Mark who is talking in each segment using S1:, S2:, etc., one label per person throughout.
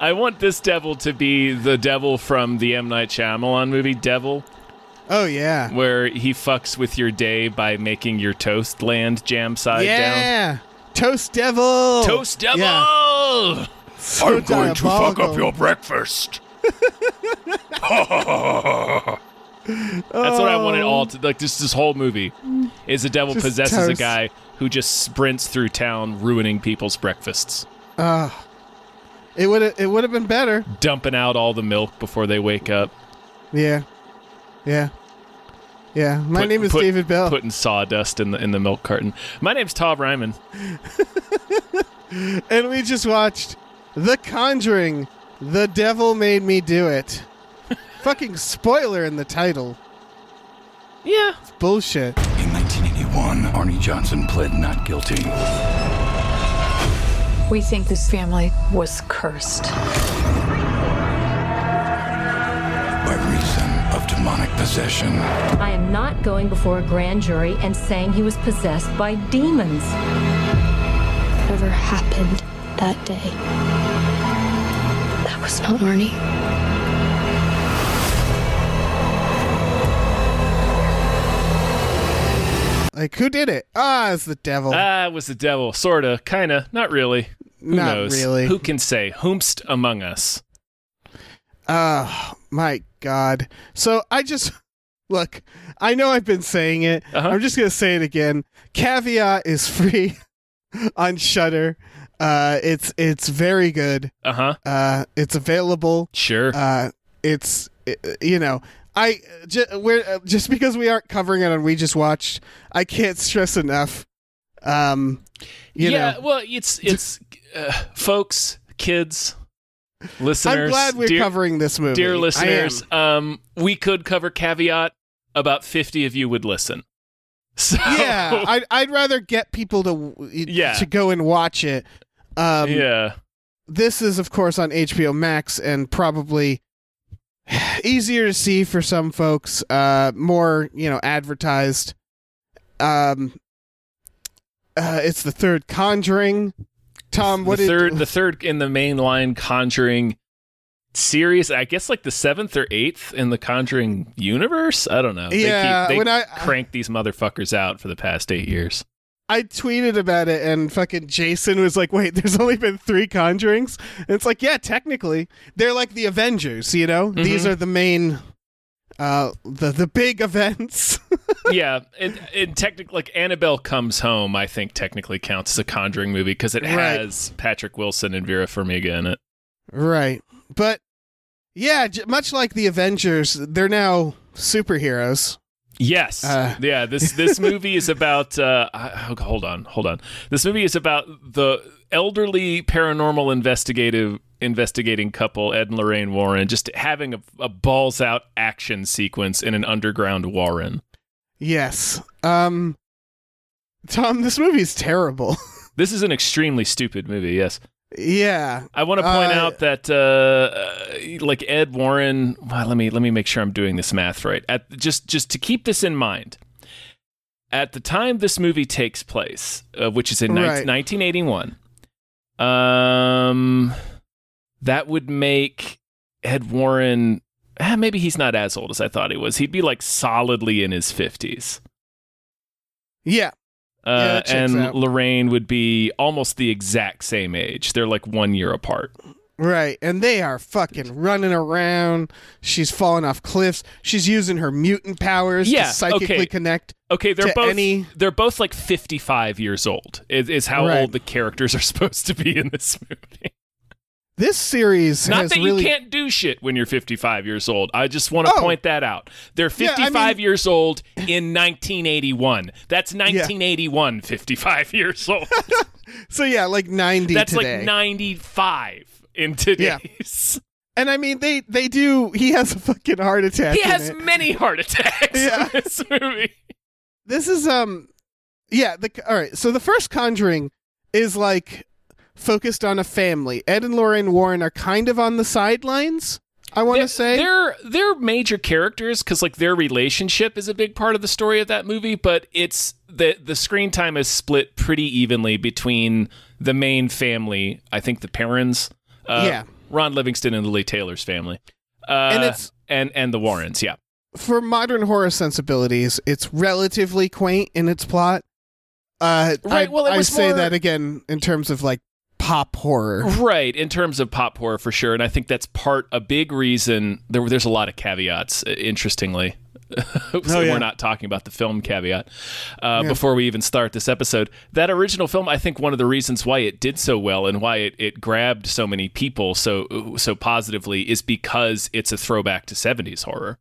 S1: I want this devil to be the devil from the M. Night Shyamalan movie, Devil,
S2: Oh yeah.
S1: where he fucks with your day by making your toast land jam side down.
S2: yeah. Toast devil.
S1: Toast devil!
S2: Yeah. So diabolical.
S1: To fuck up your breakfast. That's what I want it all to like. Just this whole movie is the devil
S2: Just
S1: possesses a guy who just sprints through town, ruining people's breakfasts,
S2: It would it would have been better.
S1: dumping out all the milk before they wake up.
S2: Yeah. Yeah. Yeah. My
S1: Put-
S2: name is
S1: put-
S2: David Bell.
S1: Putting sawdust in the in the milk carton. My name's Tom Reimann.
S2: and we just watched The Conjuring. The Devil Made Me Do It. Fucking spoiler in the title.
S1: Yeah,
S2: It's bullshit.
S3: In 1981, Arnie Johnson pled not guilty.
S4: We think this family was cursed.
S3: by reason of demonic possession.
S5: I am not going before a grand jury and saying he was possessed by demons.
S6: whatever happened that day. That was not Arnie.
S2: Like, who did it? Ah, it's the devil.
S1: ah, it was the devil, sorta, kinda, not really. Who
S2: Not
S1: knows?
S2: really.
S1: Who can say? Whomst among us?
S2: Oh my god. So I just look, I know I've been saying it.
S1: Uh-huh.
S2: I'm just gonna say it again. Caveat is free on Shudder. Uh it's it's very good.
S1: Uh huh.
S2: Uh it's available.
S1: Sure.
S2: Uh it's uh, you know, I ju- we're uh, just because we aren't covering it on we just watched, I can't stress enough um you
S1: yeah.
S2: know,
S1: Well, it's it's uh, folks, kids, listeners.
S2: I'm glad we're
S1: dear,
S2: covering this movie.
S1: dear listeners. Um, we could cover caveat. About fifty of you would listen. So
S2: yeah, I'd, I'd rather get people to
S1: Yeah.
S2: to go and watch it. Um,
S1: yeah.
S2: This is, of course, on HBO Max and probably easier to see for some folks. Uh, more, you know, advertised. Um, uh, it's the third Conjuring. Tom, what
S1: the third the third in the mainline Conjuring series? I guess like the seventh or eighth in the Conjuring universe. I don't know.
S2: Yeah,
S1: they keep, they
S2: I-
S1: crank these motherfuckers out for the past eight years.
S2: I tweeted about it, and fucking Jason was like, "Wait, there's only been three Conjurings." And it's like, yeah, technically, they're like the Avengers. You know, these are the main, uh, the the big events.
S1: yeah, and, and technically, like Annabelle Comes Home, I think technically counts as a Conjuring movie because it
S2: Right.
S1: has Patrick Wilson and Vera Farmiga in it.
S2: right, but yeah, j- much like the Avengers, they're now superheroes.
S1: Yes.
S2: Uh.
S1: yeah. This this movie is about. Uh, I- hold on, hold on. This movie is about the elderly paranormal investigative investigating couple Ed and Lorraine Warren just having a, a balls out action sequence in an underground Warren.
S2: Yes. Um, Tom, this movie is terrible.
S1: This is an extremely stupid movie. Yes.
S2: Yeah.
S1: I want to point
S2: Uh,
S1: out that, uh, uh, like Ed Warren. Well, let me let me make sure I'm doing this math right. At just just to keep this in mind, at the time this movie takes place, uh, which is in
S2: Right.
S1: 1981, um, that would make Ed Warren. eh, maybe he's not as old as I thought he was. He'd be like solidly in his 50s.
S2: Yeah. Yeah,
S1: Uh, and
S2: out.
S1: Lorraine would be almost the exact same age. They're like one year apart.
S2: Right, and they are fucking running around. She's falling off cliffs. She's using her mutant powers
S1: Yeah,
S2: to psychically
S1: okay.
S2: connect.
S1: Okay, they're both
S2: any-
S1: they're both like 55 years old. Is, is how
S2: Right.
S1: old the characters are supposed to be in this movie.
S2: This series
S1: Not
S2: has
S1: that
S2: really
S1: you can't do shit when you're 55 years old. I just want to
S2: Oh.
S1: point that out. They're
S2: Yeah, I
S1: 55
S2: mean-
S1: years old in 1981. That's 1981 55 years old.
S2: So yeah, like ninety
S1: That's
S2: today.
S1: like 95 in today's.
S2: and I mean they they do. He has a fucking heart attack.
S1: He has
S2: it.
S1: many heart attacks
S2: Yeah.
S1: in this movie.
S2: This is um, yeah. The all right. So the first Conjuring is like focused on a family. Ed and Lorraine Warren are kind of on the sidelines. I want to say.
S1: they're they're major characters because like their relationship is a big part of the story of that movie, but it's the the screen time is split pretty evenly between the main family. I think the parents, uh,
S2: Yeah.
S1: Ron Livingston and Lili Taylor's family, uh,
S2: And it's-
S1: and and the Warrens. Yeah,
S2: for modern horror sensibilities, it's relatively quaint in its plot. Uh,
S1: Right,
S2: I,
S1: well,
S2: I say
S1: more-
S2: that again in terms of like pop horror.
S1: right. In terms of pop horror, for sure, and I think that's part a big reason. There, there's a lot of caveats. Interestingly. so
S2: Oh, yeah.
S1: we're not talking about the film caveat uh, before we even start this episode. That original film, I think, one of the reasons why it did so well and why it, it grabbed so many people so so positively is because it's a throwback to '70s horror.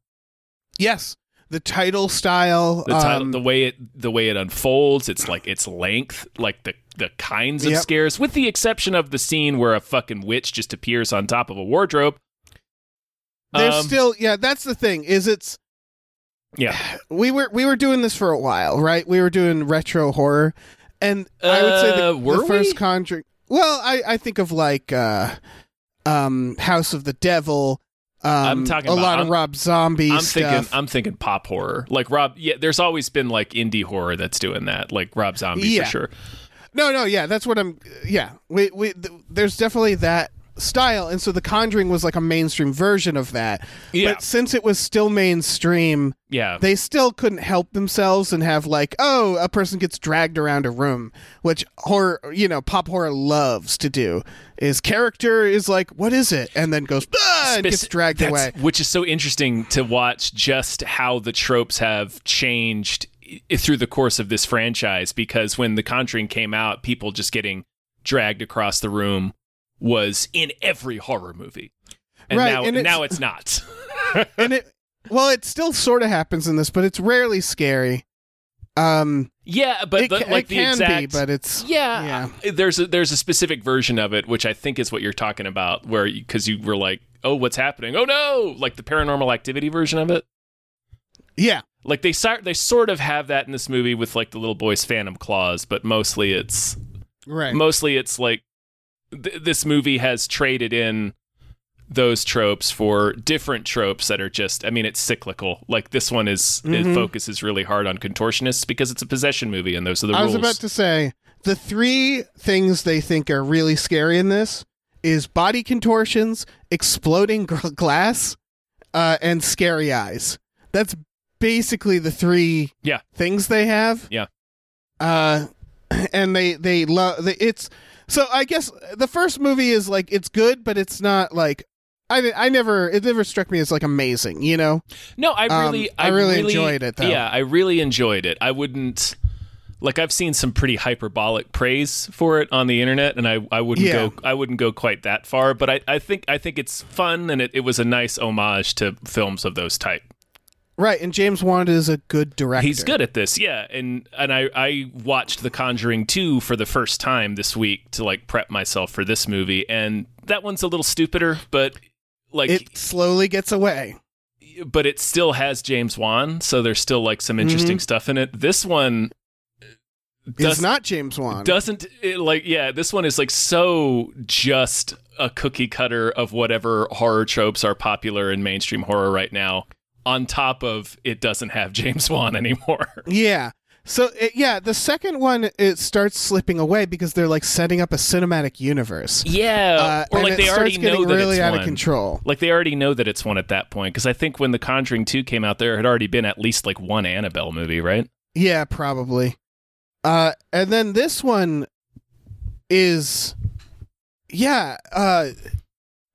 S2: Yes, the title style.
S1: The title,
S2: um,
S1: the way it the way it unfolds, it's like its length, like the the kinds of
S2: Yep.
S1: scares, with the exception of the scene where a fucking witch just appears on top of a wardrobe.
S2: there's
S1: Um,
S2: still yeah. That's the thing. Is it's
S1: yeah.
S2: we were we were doing this for a while, right? We were doing retro horror, and I would say
S1: Uh,
S2: the,
S1: were
S2: the first
S1: we?
S2: Conjuring. Well, I I think of like uh, um, House of the Devil. Um,
S1: I'm talking
S2: a
S1: about-
S2: lot of
S1: I'm-
S2: Rob Zombie
S1: I'm
S2: stuff.
S1: thinking I'm thinking pop horror. Like Rob yeah, there's always been like indie horror that's doing that, like Rob Zombie
S2: Yeah.
S1: for sure.
S2: No, no, yeah, that's what I'm. Yeah, we, we, th- there's definitely that style, and so The Conjuring was like a mainstream version of that.
S1: Yeah.
S2: But since it was still mainstream,
S1: Yeah.
S2: they still couldn't help themselves and have like, oh, a person gets dragged around a room, which horror, you know, pop horror loves to do. Is character is like, what is it, and then goes ah, and gets dragged
S1: that's-
S2: away.
S1: Which is so interesting to watch just how the tropes have changed through the course of this franchise because when The Conjuring came out, people just getting dragged across the room was in every horror movie. And
S2: Right,
S1: now
S2: and it's-
S1: now it's not.
S2: and it, well, it still sort of happens in this, but it's rarely scary. Um,
S1: yeah, but
S2: it,
S1: the, like
S2: it
S1: the
S2: can
S1: exact
S2: be, but it's
S1: Yeah,
S2: yeah.
S1: there's a, there's a specific version of it which I think is what you're talking about, where because you, were like, oh, what's happening? Oh no, like the Paranormal Activity version of it.
S2: yeah.
S1: Like they they sort of have that in this movie with like the little boy's phantom claws, but mostly it's
S2: Right.
S1: mostly it's like th- this movie has traded in those tropes for different tropes that are just i mean it's cyclical like this one is it
S2: Mhm.
S1: focuses really hard on contortionists because it's a possession movie and those are the
S2: I
S1: rules
S2: was about to say the three things they think are really scary in this is body contortions, exploding glass, uh, and scary eyes. That's basically the three
S1: Yeah.
S2: things they have.
S1: Yeah.
S2: Uh, and they they love it's so I guess the first movie is like it's good, but it's not like. I, I never it never struck me as like amazing, you know.
S1: No, I
S2: Um,
S1: really,
S2: I really enjoyed it, though.
S1: Yeah, I really enjoyed it. I wouldn't like. I've seen some pretty hyperbolic praise for it on the internet, and I, I wouldn't
S2: Yeah.
S1: go, I wouldn't go quite that far. But I, I think, I think it's fun, and it, it was a nice homage to films of those type.
S2: Right, and James Wan is a good director.
S1: He's good at this, yeah. And and I, I watched The Conjuring 2 for the first time this week to like prep myself for this movie, and that one's a little stupider, but like
S2: It slowly gets away.
S1: but it still has James Wan, so there's still like some mm-hmm. interesting stuff in it. This one does
S2: not James Wan.
S1: doesn't it, like yeah, this one is like so just a cookie cutter of whatever horror tropes are popular in mainstream horror right now. On top of it doesn't have James Wan anymore.
S2: Yeah. So it, yeah, the second one it starts slipping away because they're like setting up a cinematic universe.
S1: Yeah,
S2: Uh,
S1: or like they already know that
S2: really
S1: it's
S2: out
S1: one.
S2: of control.
S1: Like they already know that it's one at that point because I think when The Conjuring 2 came out there had already been at least like one Annabelle movie, right?
S2: Yeah, probably. Uh, and then this one is, yeah. Uh,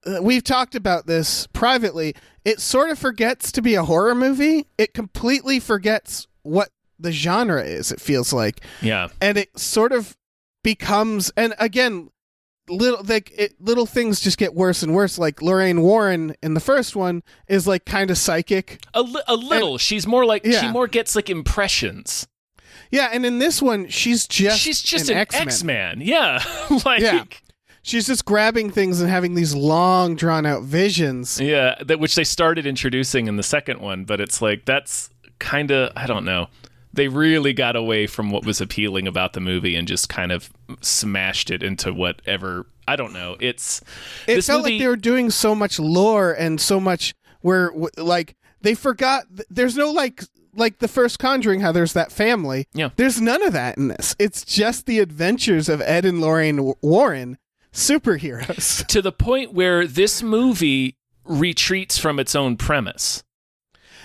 S2: uh, we've talked about this privately. It sort of forgets to be a horror movie. It completely forgets what the genre is. It feels like.
S1: Yeah.
S2: and it sort of becomes and again little like it, little things just get worse and worse like lorraine warren in the first one is like kind of psychic
S1: A, li- a little. she's more like she more gets like impressions.
S2: yeah and in this one she's just
S1: she's just
S2: an,
S1: an,
S2: x-men
S1: X-Man. Yeah. like
S2: Yeah. She's just grabbing things and having these long, drawn out visions.
S1: Yeah, that which they started introducing in the second one, but it's like that's kind of I don't know. They really got away from what was appealing about the movie and just kind of smashed it into whatever I don't know. It's
S2: It felt
S1: movie,
S2: like they were doing so much lore and so much where like they forgot. There's no like like the first Conjuring, how there's that family.
S1: Yeah.
S2: There's none of that in this. It's just the adventures of Ed and Lorraine Warren, superheroes.
S1: to the point where this movie retreats from its own premise.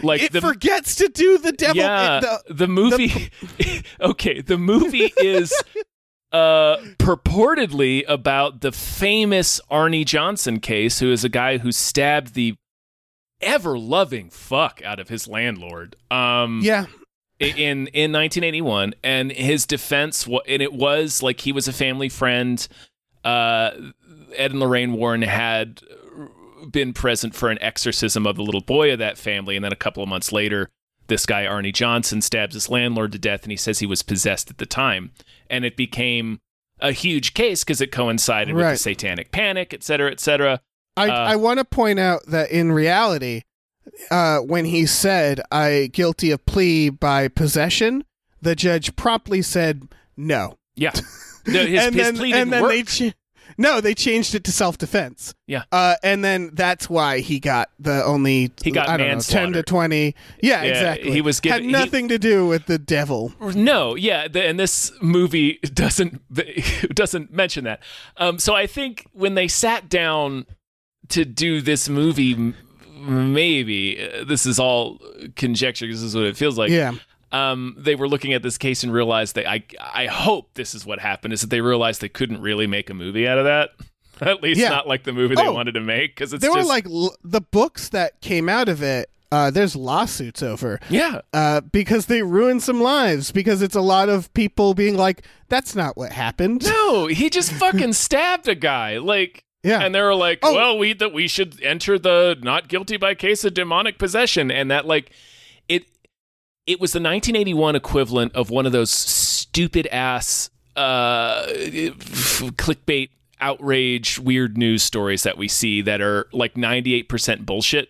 S1: Like
S2: it
S1: the
S2: forgets to do the devil.
S1: yeah,
S2: it-
S1: the, movie. okay, the movie is uh, purportedly about the famous Arnie Johnson case, who is a guy who stabbed the ever loving fuck out of his landlord. Um,
S2: yeah.
S1: in in 1981 and his defense and it was like he was a family friend uh ed and lorraine warren had been present for an exorcism of the little boy of that family. And then a couple of months later this guy arnie johnson stabs his landlord to death and he says he was possessed at the time. And it became a huge case because it coincided with the satanic panic et cetera et cetera.
S2: I,
S1: Uh,
S2: I want to point out that in reality, uh, when he said, I guilty of plea by possession, the judge promptly said no.
S1: yeah The- his,
S2: and
S1: his
S2: then,
S1: plea
S2: and
S1: didn't
S2: then
S1: work.
S2: they ch- no, they changed it to self defense.
S1: Yeah.
S2: Uh, and then that's why he got the only
S1: He got
S2: I don't know, ten to twenty. Yeah,
S1: Yeah,
S2: exactly.
S1: he was given-
S2: had
S1: he-
S2: nothing to do with the devil.
S1: No, yeah, the, and this movie doesn't doesn't mention that. Um, so I think when they sat down to do this movie, maybe uh, this is all conjecture. This is what it feels like.
S2: yeah.
S1: Um, they were looking at this case and realized that I I hope this is what happened is that they realized they couldn't really make a movie out of that. At least
S2: Yeah.
S1: not like the movie they
S2: Oh.
S1: wanted to make because it's
S2: There were like l- the books that came out of it. Uh, there's lawsuits over.
S1: yeah
S2: uh, because they ruined some lives. Because it's a lot of people being like, "That's not what happened."
S1: no he just fucking stabbed a guy like
S2: Yeah,
S1: and they were like,
S2: Oh.
S1: "Well, we that we should enter the not guilty by case of demonic possession," and that like it was the 1981 equivalent of one of those stupid ass uh, clickbait outrage weird news stories that we see that are like 98% bullshit.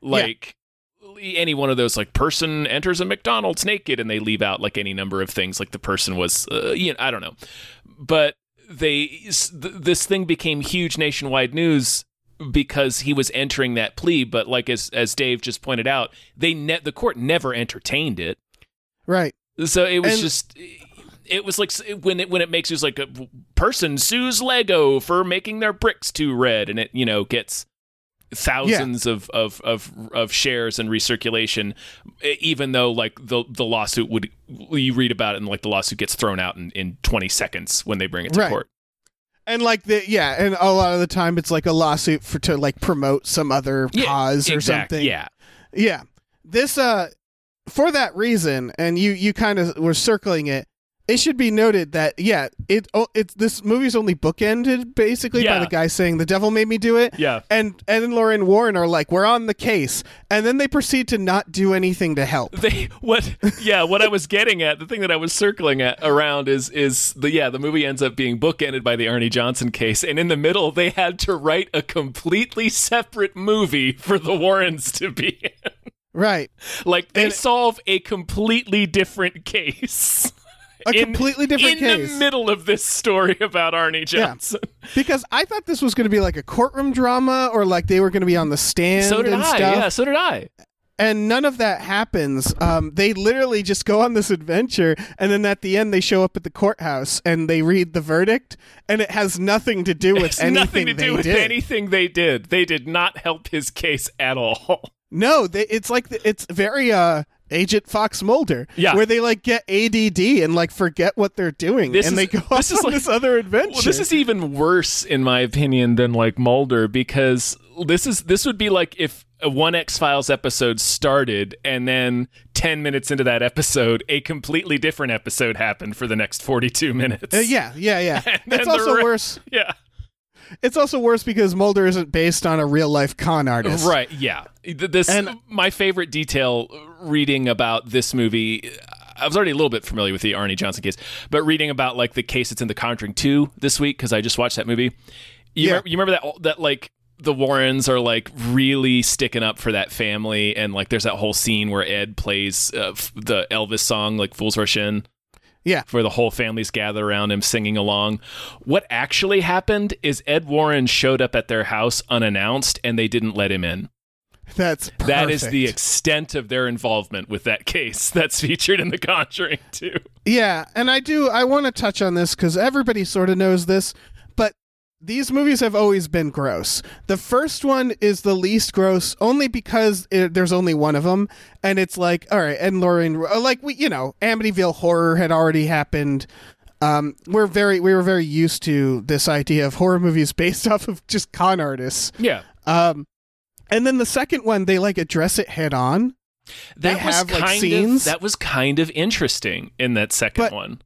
S1: Like any one of those like person enters a McDonald's naked and they leave out like any number of things like the person was uh, you know I don't know. But they this thing became huge nationwide news because he was entering that plea but like as as Dave just pointed out they ne- the court never entertained it
S2: right.
S1: so it was
S2: And-
S1: just it was like when it when it makes it like a person sues Lego for making their bricks too red and it you know gets thousands of, of of of shares and recirculation even though like the the lawsuit would you read about it and like the lawsuit gets thrown out in, in 20 seconds when they bring it to
S2: Right.
S1: court
S2: And like the yeah, and a lot of the time it's like a lawsuit for to like promote some other
S1: Yeah,
S2: cause or
S1: exact-
S2: something.
S1: yeah
S2: Yeah. This uh for that reason, and you you kind of were circling it. It should be noted that yeah, it oh, it's this movie's only bookended basically by the guy saying the devil made me do it.
S1: Yeah.
S2: And Ed and Lorraine Warren are like, we're on the case, and then they proceed to not do anything to help.
S1: they what yeah what i was getting at the thing that i was circling at around is is the yeah the movie ends up being bookended by the arnie johnson case and in the middle they had to write a completely separate movie for the warrens to be in.
S2: Right.
S1: like they
S2: And-
S1: solve a completely different case
S2: A
S1: in-
S2: completely different
S1: in
S2: case.
S1: the middle of this story about arnie johnson
S2: because I thought this was going to be like a courtroom drama or like they were going to be on the stand
S1: so did i
S2: stuff.
S1: yeah so did i
S2: and none of that happens. Um, they literally just go on this adventure, and then at the end, they show up at the courthouse and they read the verdict, and it has nothing to do with
S1: it's
S2: anything
S1: nothing to
S2: they
S1: do with
S2: did.
S1: anything they did they did not help his case at all
S2: No, they, it's like the, it's very uh, Agent Fox Mulder,
S1: Yeah.
S2: where they like get ADD and like forget what they're doing,
S1: This
S2: and
S1: is-
S2: they go
S1: this
S2: off
S1: is
S2: on
S1: like-
S2: this other adventure.
S1: Well, this is even worse, in my opinion, than like Mulder because this is this would be like if a one X Files episode started and then ten minutes into that episode, a completely different episode happened for the next forty-two minutes.
S2: Uh, yeah, yeah, yeah.
S1: Then
S2: also
S1: re-
S2: worse.
S1: yeah,
S2: It's also worse because Mulder isn't based on a real life con artist,
S1: right. Yeah, this
S2: And-
S1: my favorite detail reading about this movie. I was already a little bit familiar with the Arnie Johnson case, but reading about like the case that's in The Conjuring 2 this week because I just watched that movie. You,
S2: Yeah.
S1: remember, you remember that that like the Warrens are like really sticking up for that family, and like there's that whole scene where Ed plays uh, f- the Elvis song like "Fools Rush In."
S2: Yeah.
S1: where the whole family's gathered around him singing along. What actually happened is Ed Warren showed up at their house unannounced, and they didn't let him in.
S2: That's
S1: That is the extent of their involvement with that case that's featured in The Conjuring 2.
S2: Yeah, and I do. I want to touch on this because everybody sort of knows this, these movies have always been gross. The first one is the least gross, only because it, there's only one of them, and it's like, all right, and Lorraine, uh, like we, you know, Amityville Horror had already happened. Um, we're very, we were very used to this idea of horror movies based off of just con artists.
S1: Yeah.
S2: Um, and then the second one, they like address it head on. They
S1: That was
S2: have, like,
S1: kind
S2: scenes.
S1: of that was kind of interesting in that second
S2: But-
S1: one.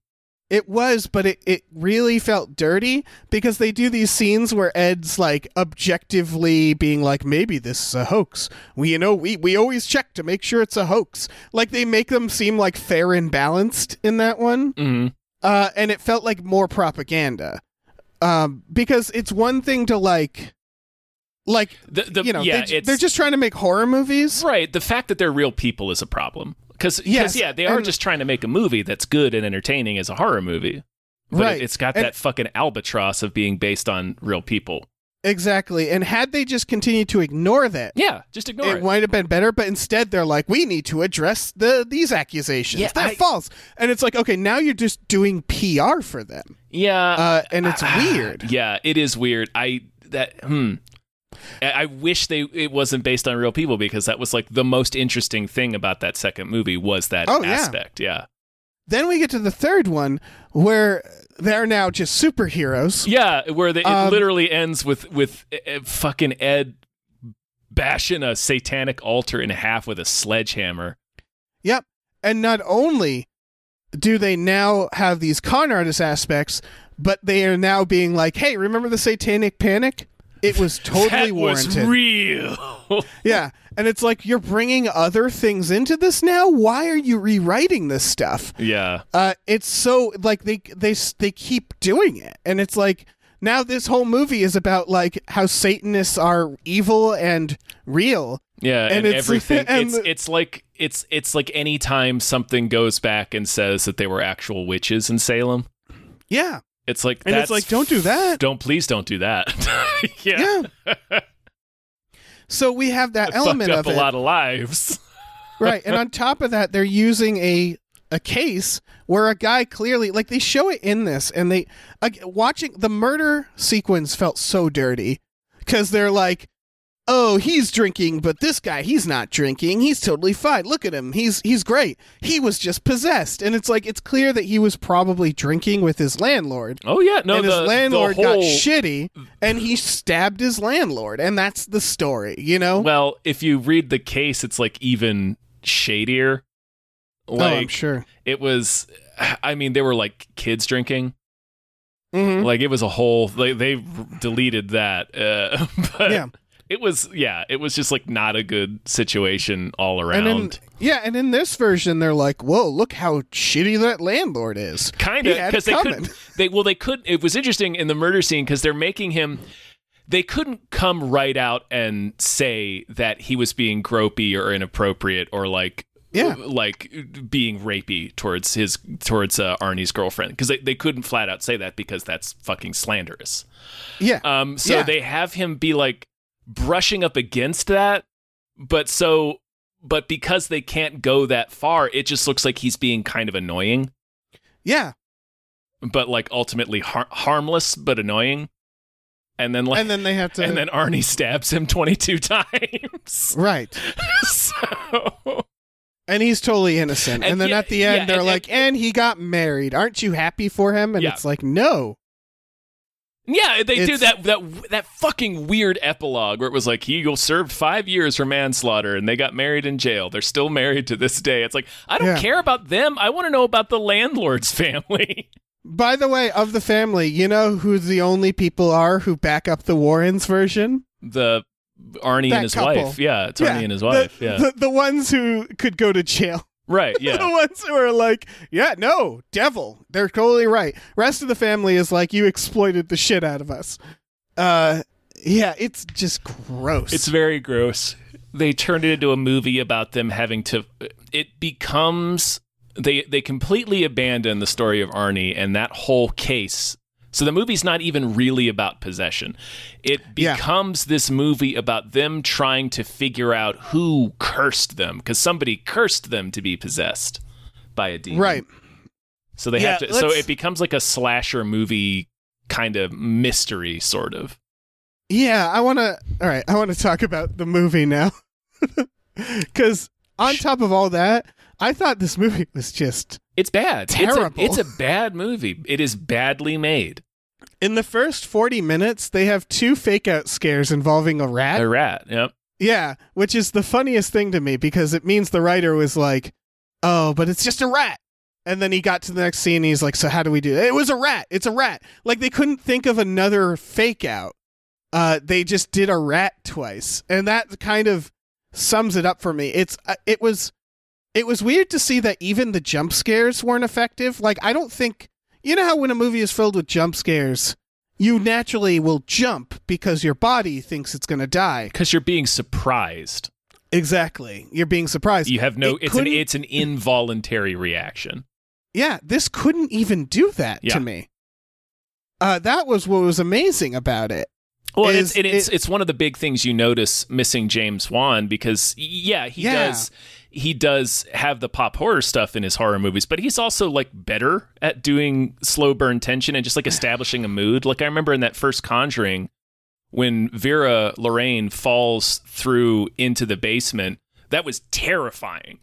S2: It was, but it, it really felt dirty because they do these scenes where Ed's like objectively being like, maybe this is a hoax. We, you know, we, we always check to make sure it's a hoax. Like they make them seem like fair and balanced in that one.
S1: hmm
S2: Uh, and it felt like more propaganda. Um, because it's one thing to like, like,
S1: The, the,
S2: you know,
S1: yeah,
S2: they,
S1: it's
S2: they're just trying to make horror movies.
S1: right. The fact that they're real people is a problem because
S2: Yes,
S1: yeah, they are
S2: and-
S1: just trying to make a movie that's good and entertaining as a horror movie. But
S2: Right.
S1: it, it's got
S2: And-
S1: that fucking albatross of being based on real people.
S2: Exactly. And had they just continued to ignore that,
S1: Yeah, just ignore
S2: it
S1: it.
S2: might have been better, but instead they're like, we need to address the these accusations.
S1: Yeah,
S2: They're
S1: I-
S2: false. And it's like, okay, now you're just doing PR for them.
S1: Yeah,
S2: Uh, and it's weird.
S1: Yeah, it is weird. I that hmm. I wish they it wasn't based on real people because that was like the most interesting thing about that second movie was that
S2: Oh, yeah.
S1: aspect. Yeah.
S2: Then we get to the third one where they're now just superheroes.
S1: Yeah, where the, it
S2: Um,
S1: literally ends with with uh, fucking Ed bashing a satanic altar in half with a sledgehammer.
S2: Yep. And not only do they now have these con artist aspects, but they are now being like, hey, remember the satanic panic? It was totally
S1: that
S2: warranted.
S1: was real.
S2: Yeah. And it's like you're bringing other things into this now. Why are you rewriting this stuff?
S1: yeah.
S2: Uh, it's so like they they they keep doing it, and it's like now this whole movie is about like how Satanists are evil and real.
S1: Yeah,
S2: And
S1: and,
S2: it's-
S1: everything.
S2: and
S1: it's it's like it's it's like any time something goes back and says that they were actual witches in Salem.
S2: Yeah,
S1: It's like
S2: And it's like, don't do that.
S1: Don't please don't do that. yeah,
S2: yeah. so we have that
S1: It
S2: element
S1: up
S2: of
S1: a
S2: it,
S1: lot of lives.
S2: right? And on top of that, they're using a a case where a guy clearly like they show it in this, and they like, watching the murder sequence felt so dirty because they're like. Oh, he's drinking, but this guy, he's not drinking. He's totally fine. Look at him. He's he's great. He was just possessed. And it's like it's clear that he was probably drinking with his landlord.
S1: Oh yeah, no,
S2: and
S1: the,
S2: his landlord
S1: whole,
S2: got shitty and he stabbed his landlord. And that's the story, you know?
S1: Well, if you read the case, it's like even shadier.
S2: oh, I'm sure.
S1: it was. I mean, they were like kids drinking.
S2: Mhm.
S1: Like it was a whole. Like they deleted that. Uh, but
S2: Yeah.
S1: It was. Yeah, it was just like not a good situation all
S2: And
S1: around.
S2: yeah, and in this version, they're like, "Whoa, look how shitty that landlord is."
S1: kind of because they could they well they could it was interesting in the murder scene because they're making him they couldn't come right out and say that he was being gropey or inappropriate or like
S2: Yeah.
S1: like being rapey towards his towards uh, Arnie's girlfriend because they, they couldn't flat out say that because that's fucking slanderous
S2: Yeah,
S1: um so
S2: Yeah.
S1: they have him be like brushing up against that but so but because they can't go that far it just looks like he's being kind of annoying
S2: yeah,
S1: but like ultimately har- harmless but annoying. And then like
S2: and then they have to.
S1: and then Arnie stabs him 22 times.
S2: right,
S1: so
S2: and he's totally innocent. And,
S1: And
S2: then
S1: yeah,
S2: at the end,
S1: yeah,
S2: they're
S1: and-
S2: like, "And he got married. Aren't you happy for him?" And
S1: Yeah.
S2: it's like, "No."
S1: Yeah, they do that that that fucking weird epilogue where it was like he served 5 years for manslaughter and they got married in jail. They're still married to this day. It's like I don't
S2: Yeah.
S1: care about them. I want to know about the landlord's family.
S2: By the way, of the family, you know who the only people are who back up the Warrens version?
S1: The Arnie
S2: That
S1: and his
S2: couple.
S1: wife. Yeah, it's Arnie and his wife.
S2: the,
S1: yeah.
S2: the, the ones who could go to jail.
S1: Right. Yeah.
S2: the ones who are like, yeah, no, devil. They're totally right. Rest of the family is like, you exploited the shit out of us. Uh, yeah, it's just gross.
S1: It's very gross. They turned it into a movie about them having to. It becomes they they completely abandon the story of Arnie and that whole case. So the movie's not even really about possession. It
S2: Yeah.
S1: becomes this movie about them trying to figure out who cursed them because somebody cursed them to be possessed by a demon.
S2: right.
S1: So they
S2: Yeah,
S1: have to. So it becomes like a slasher movie kind of mystery, sort of.
S2: Yeah, I want to. All right, I want to talk about the movie now. Because on top of all that, I thought this movie was just.
S1: It's bad.
S2: Terrible.
S1: It's a, it's a bad movie. It is badly made.
S2: In the first 40 minutes, they have two fake out scares involving a rat.
S1: A rat. Yep.
S2: Yeah, which is the funniest thing to me because it means the writer was like, "Oh, but it's just a rat." And then he got to the next scene and he's like, "So how do we do it?" It was a rat. It's a rat. Like they couldn't think of another fake out. Uh they just did a rat twice. And that kind of sums it up for me. It's uh, it was it was weird to see that even the jump scares weren't effective. Like I don't think you know how when a movie is filled with jump scares, you naturally will jump because your body thinks it's going to die.
S1: Because you're being surprised.
S2: Exactly. You're being surprised.
S1: You have no.
S2: It
S1: it's an. It's an involuntary reaction.
S2: Yeah, this couldn't even do that
S1: Yeah.
S2: to me. Uh, that was what was amazing about it.
S1: Well,
S2: Is
S1: it's it's
S2: it-
S1: it's one of the big things you notice missing James Wan because yeah he
S2: Yeah.
S1: does he does have the pop horror stuff in his horror movies, but he's also like better at doing slow burn tension and just like establishing a mood. Like I remember in that first Conjuring when Vera Lorraine falls through into the basement, that was terrifying.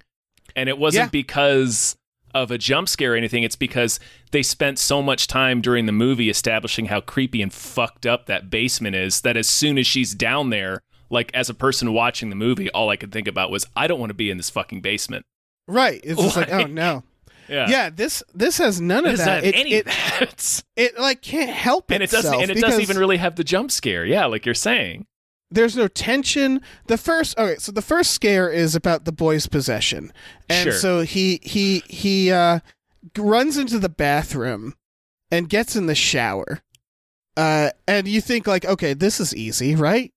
S1: And it wasn't
S2: Yeah.
S1: because of a jump scare or anything. It's because they spent so much time during the movie establishing how creepy and fucked up that basement is that as soon as she's down there, like as a person watching the movie, all I could think about was, I don't want to be in this fucking basement.
S2: Right. It's just like, oh no.
S1: Yeah.
S2: Yeah, this this has none of
S1: It
S2: that. It,
S1: any
S2: it,
S1: that.
S2: it like can't help
S1: And it
S2: itself
S1: doesn't and it doesn't even really have the jump scare. Yeah, like you're saying.
S2: there's no tension. The first okay, so the first scare is about the boy's possession. And
S1: Sure.
S2: so he he he uh runs into the bathroom and gets in the shower. Uh and you think like, okay, this is easy, right?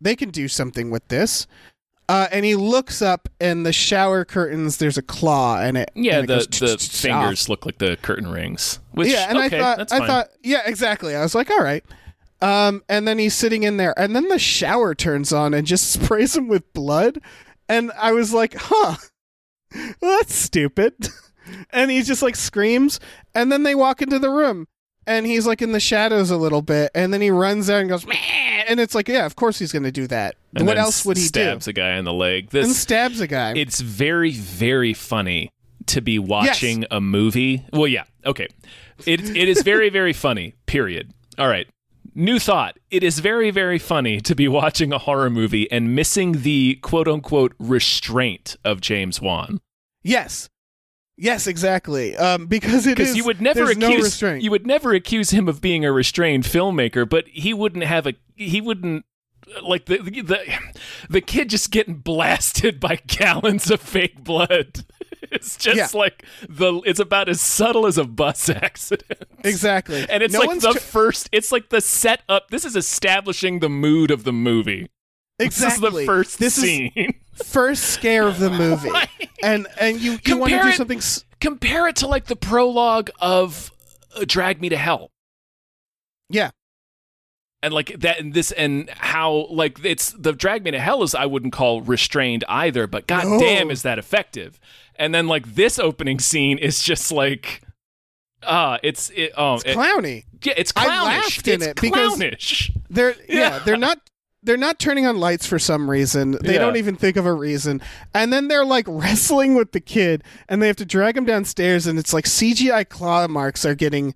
S2: They can do something with this. Uh, and he looks up, and the shower curtains. There's a claw in it.
S1: Yeah,
S2: and it
S1: the
S2: goes
S1: the fingers look like the curtain rings. Which
S2: yeah, and
S1: okay,
S2: I thought,
S1: that's
S2: I thought, yeah, exactly. I was like, all right. Um, and then he's sitting in there, and then the shower turns on and just sprays him with blood, and I was like, huh, well, that's stupid. and he just like screams, and then they walk into the room, and he's like in the shadows a little bit, and then he runs out and goes, Meh! And it's like, yeah, of course he's gonna do that.
S1: And
S2: what else would he do?
S1: stabs a guy in the leg.
S2: do? And stabs a guy.
S1: it's very very funny to be watching a movie. Well, yeah, okay. It it is very very funny. Period. All right. New thought. It is very very funny to be watching a horror movie and missing the quote unquote restraint of James Wan.
S2: yes, yes, exactly. Um, because it
S1: Because you would never
S2: no
S1: accuse
S2: restraint.
S1: you would never accuse him of being a restrained filmmaker, but he wouldn't have a he wouldn't like the the the kid just getting blasted by gallons of fake blood. It's just
S2: Yeah.
S1: like the it's about as subtle as a bus accident.
S2: Exactly.
S1: And it's
S2: No
S1: like the
S2: tr-
S1: first it's like the setup. This is establishing the mood of the movie.
S2: exactly.
S1: This is the first
S2: this
S1: scene.
S2: first scare of the movie. And and you, you want to do something s-
S1: Compare it to like the prologue of uh, Drag Me to Hell.
S2: Yeah.
S1: And like that and this and how like it's the drag me to hell is I wouldn't call restrained either, but god
S2: No.
S1: damn is that effective. And then like this opening scene is just like uh it's it oh
S2: It's
S1: it-
S2: clowny.
S1: yeah, it's clownish.
S2: I laughed in
S1: it's
S2: it because-
S1: clownish.
S2: They're yeah.
S1: Yeah.
S2: they're not they're not turning on lights for some reason. They
S1: Yeah.
S2: don't even think of a reason. And then they're like wrestling with the kid and they have to drag him downstairs and it's like CGI claw marks are getting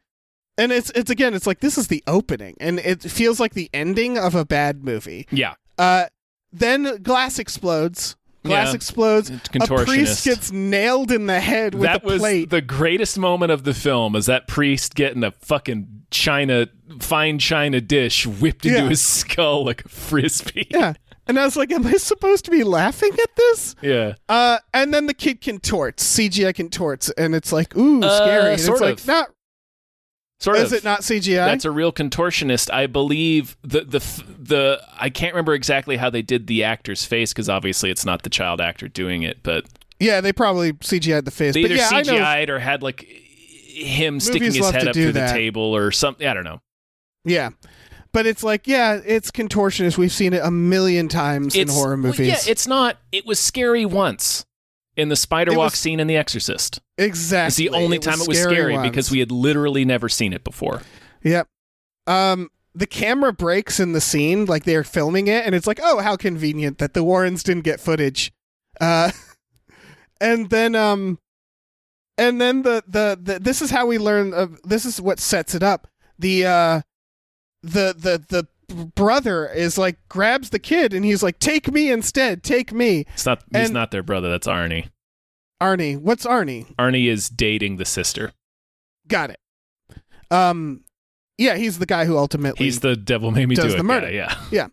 S2: and it's it's again it's like this is the opening and it feels like the ending of a bad movie.
S1: Yeah.
S2: Uh then glass explodes. Glass
S1: Yeah.
S2: explodes. A priest gets nailed in the head with
S1: that
S2: a
S1: was
S2: plate.
S1: the greatest moment of the film is that priest getting a fucking china fine china dish whipped into
S2: Yeah.
S1: his skull like a frisbee.
S2: Yeah. and I was like, am I supposed to be laughing at this?
S1: Yeah.
S2: Uh, and then the kid contorts, CGI contorts, and it's like, ooh, scary. And
S1: sort
S2: it's like,
S1: of.
S2: not.
S1: Sort
S2: is
S1: of.
S2: it not CGI?
S1: That's a real contortionist. I believe the the the I can't remember exactly how they did the actor's face because obviously it's not the child actor doing it, but
S2: yeah, they probably CGI'd the face.
S1: they
S2: but
S1: either
S2: yeah, I know.
S1: CGI'd or had like him sticking his head up through
S2: that.
S1: the table or something. I don't know.
S2: Yeah. But it's like, yeah, it's contortionist. We've seen it a million times in
S1: It's-
S2: horror
S1: well,
S2: movies.
S1: yeah, it's not. It was scary once in the spider
S2: It
S1: walk
S2: was-
S1: scene in The Exorcist.
S2: exactly.
S1: It's the only time it was scary
S2: once.
S1: because we had literally never seen it before.
S2: Yep. Um, the camera breaks in the scene, like they're filming it, and it's like, oh, how convenient that the Warrens didn't get footage. Uh, and then, um, and then the, the the this is how we learn. This is what sets it up. The uh, the the the brother is like grabs the kid and he's like, take me instead, take me.
S1: It's not. He's not their brother. That's Arnie.
S2: Arnie, what's Arnie?
S1: Arnie is dating the sister.
S2: Got it. Um, yeah, he's the guy who ultimately
S1: He's the devil made me
S2: Does
S1: do
S2: the
S1: it.
S2: murder.
S1: guy, yeah.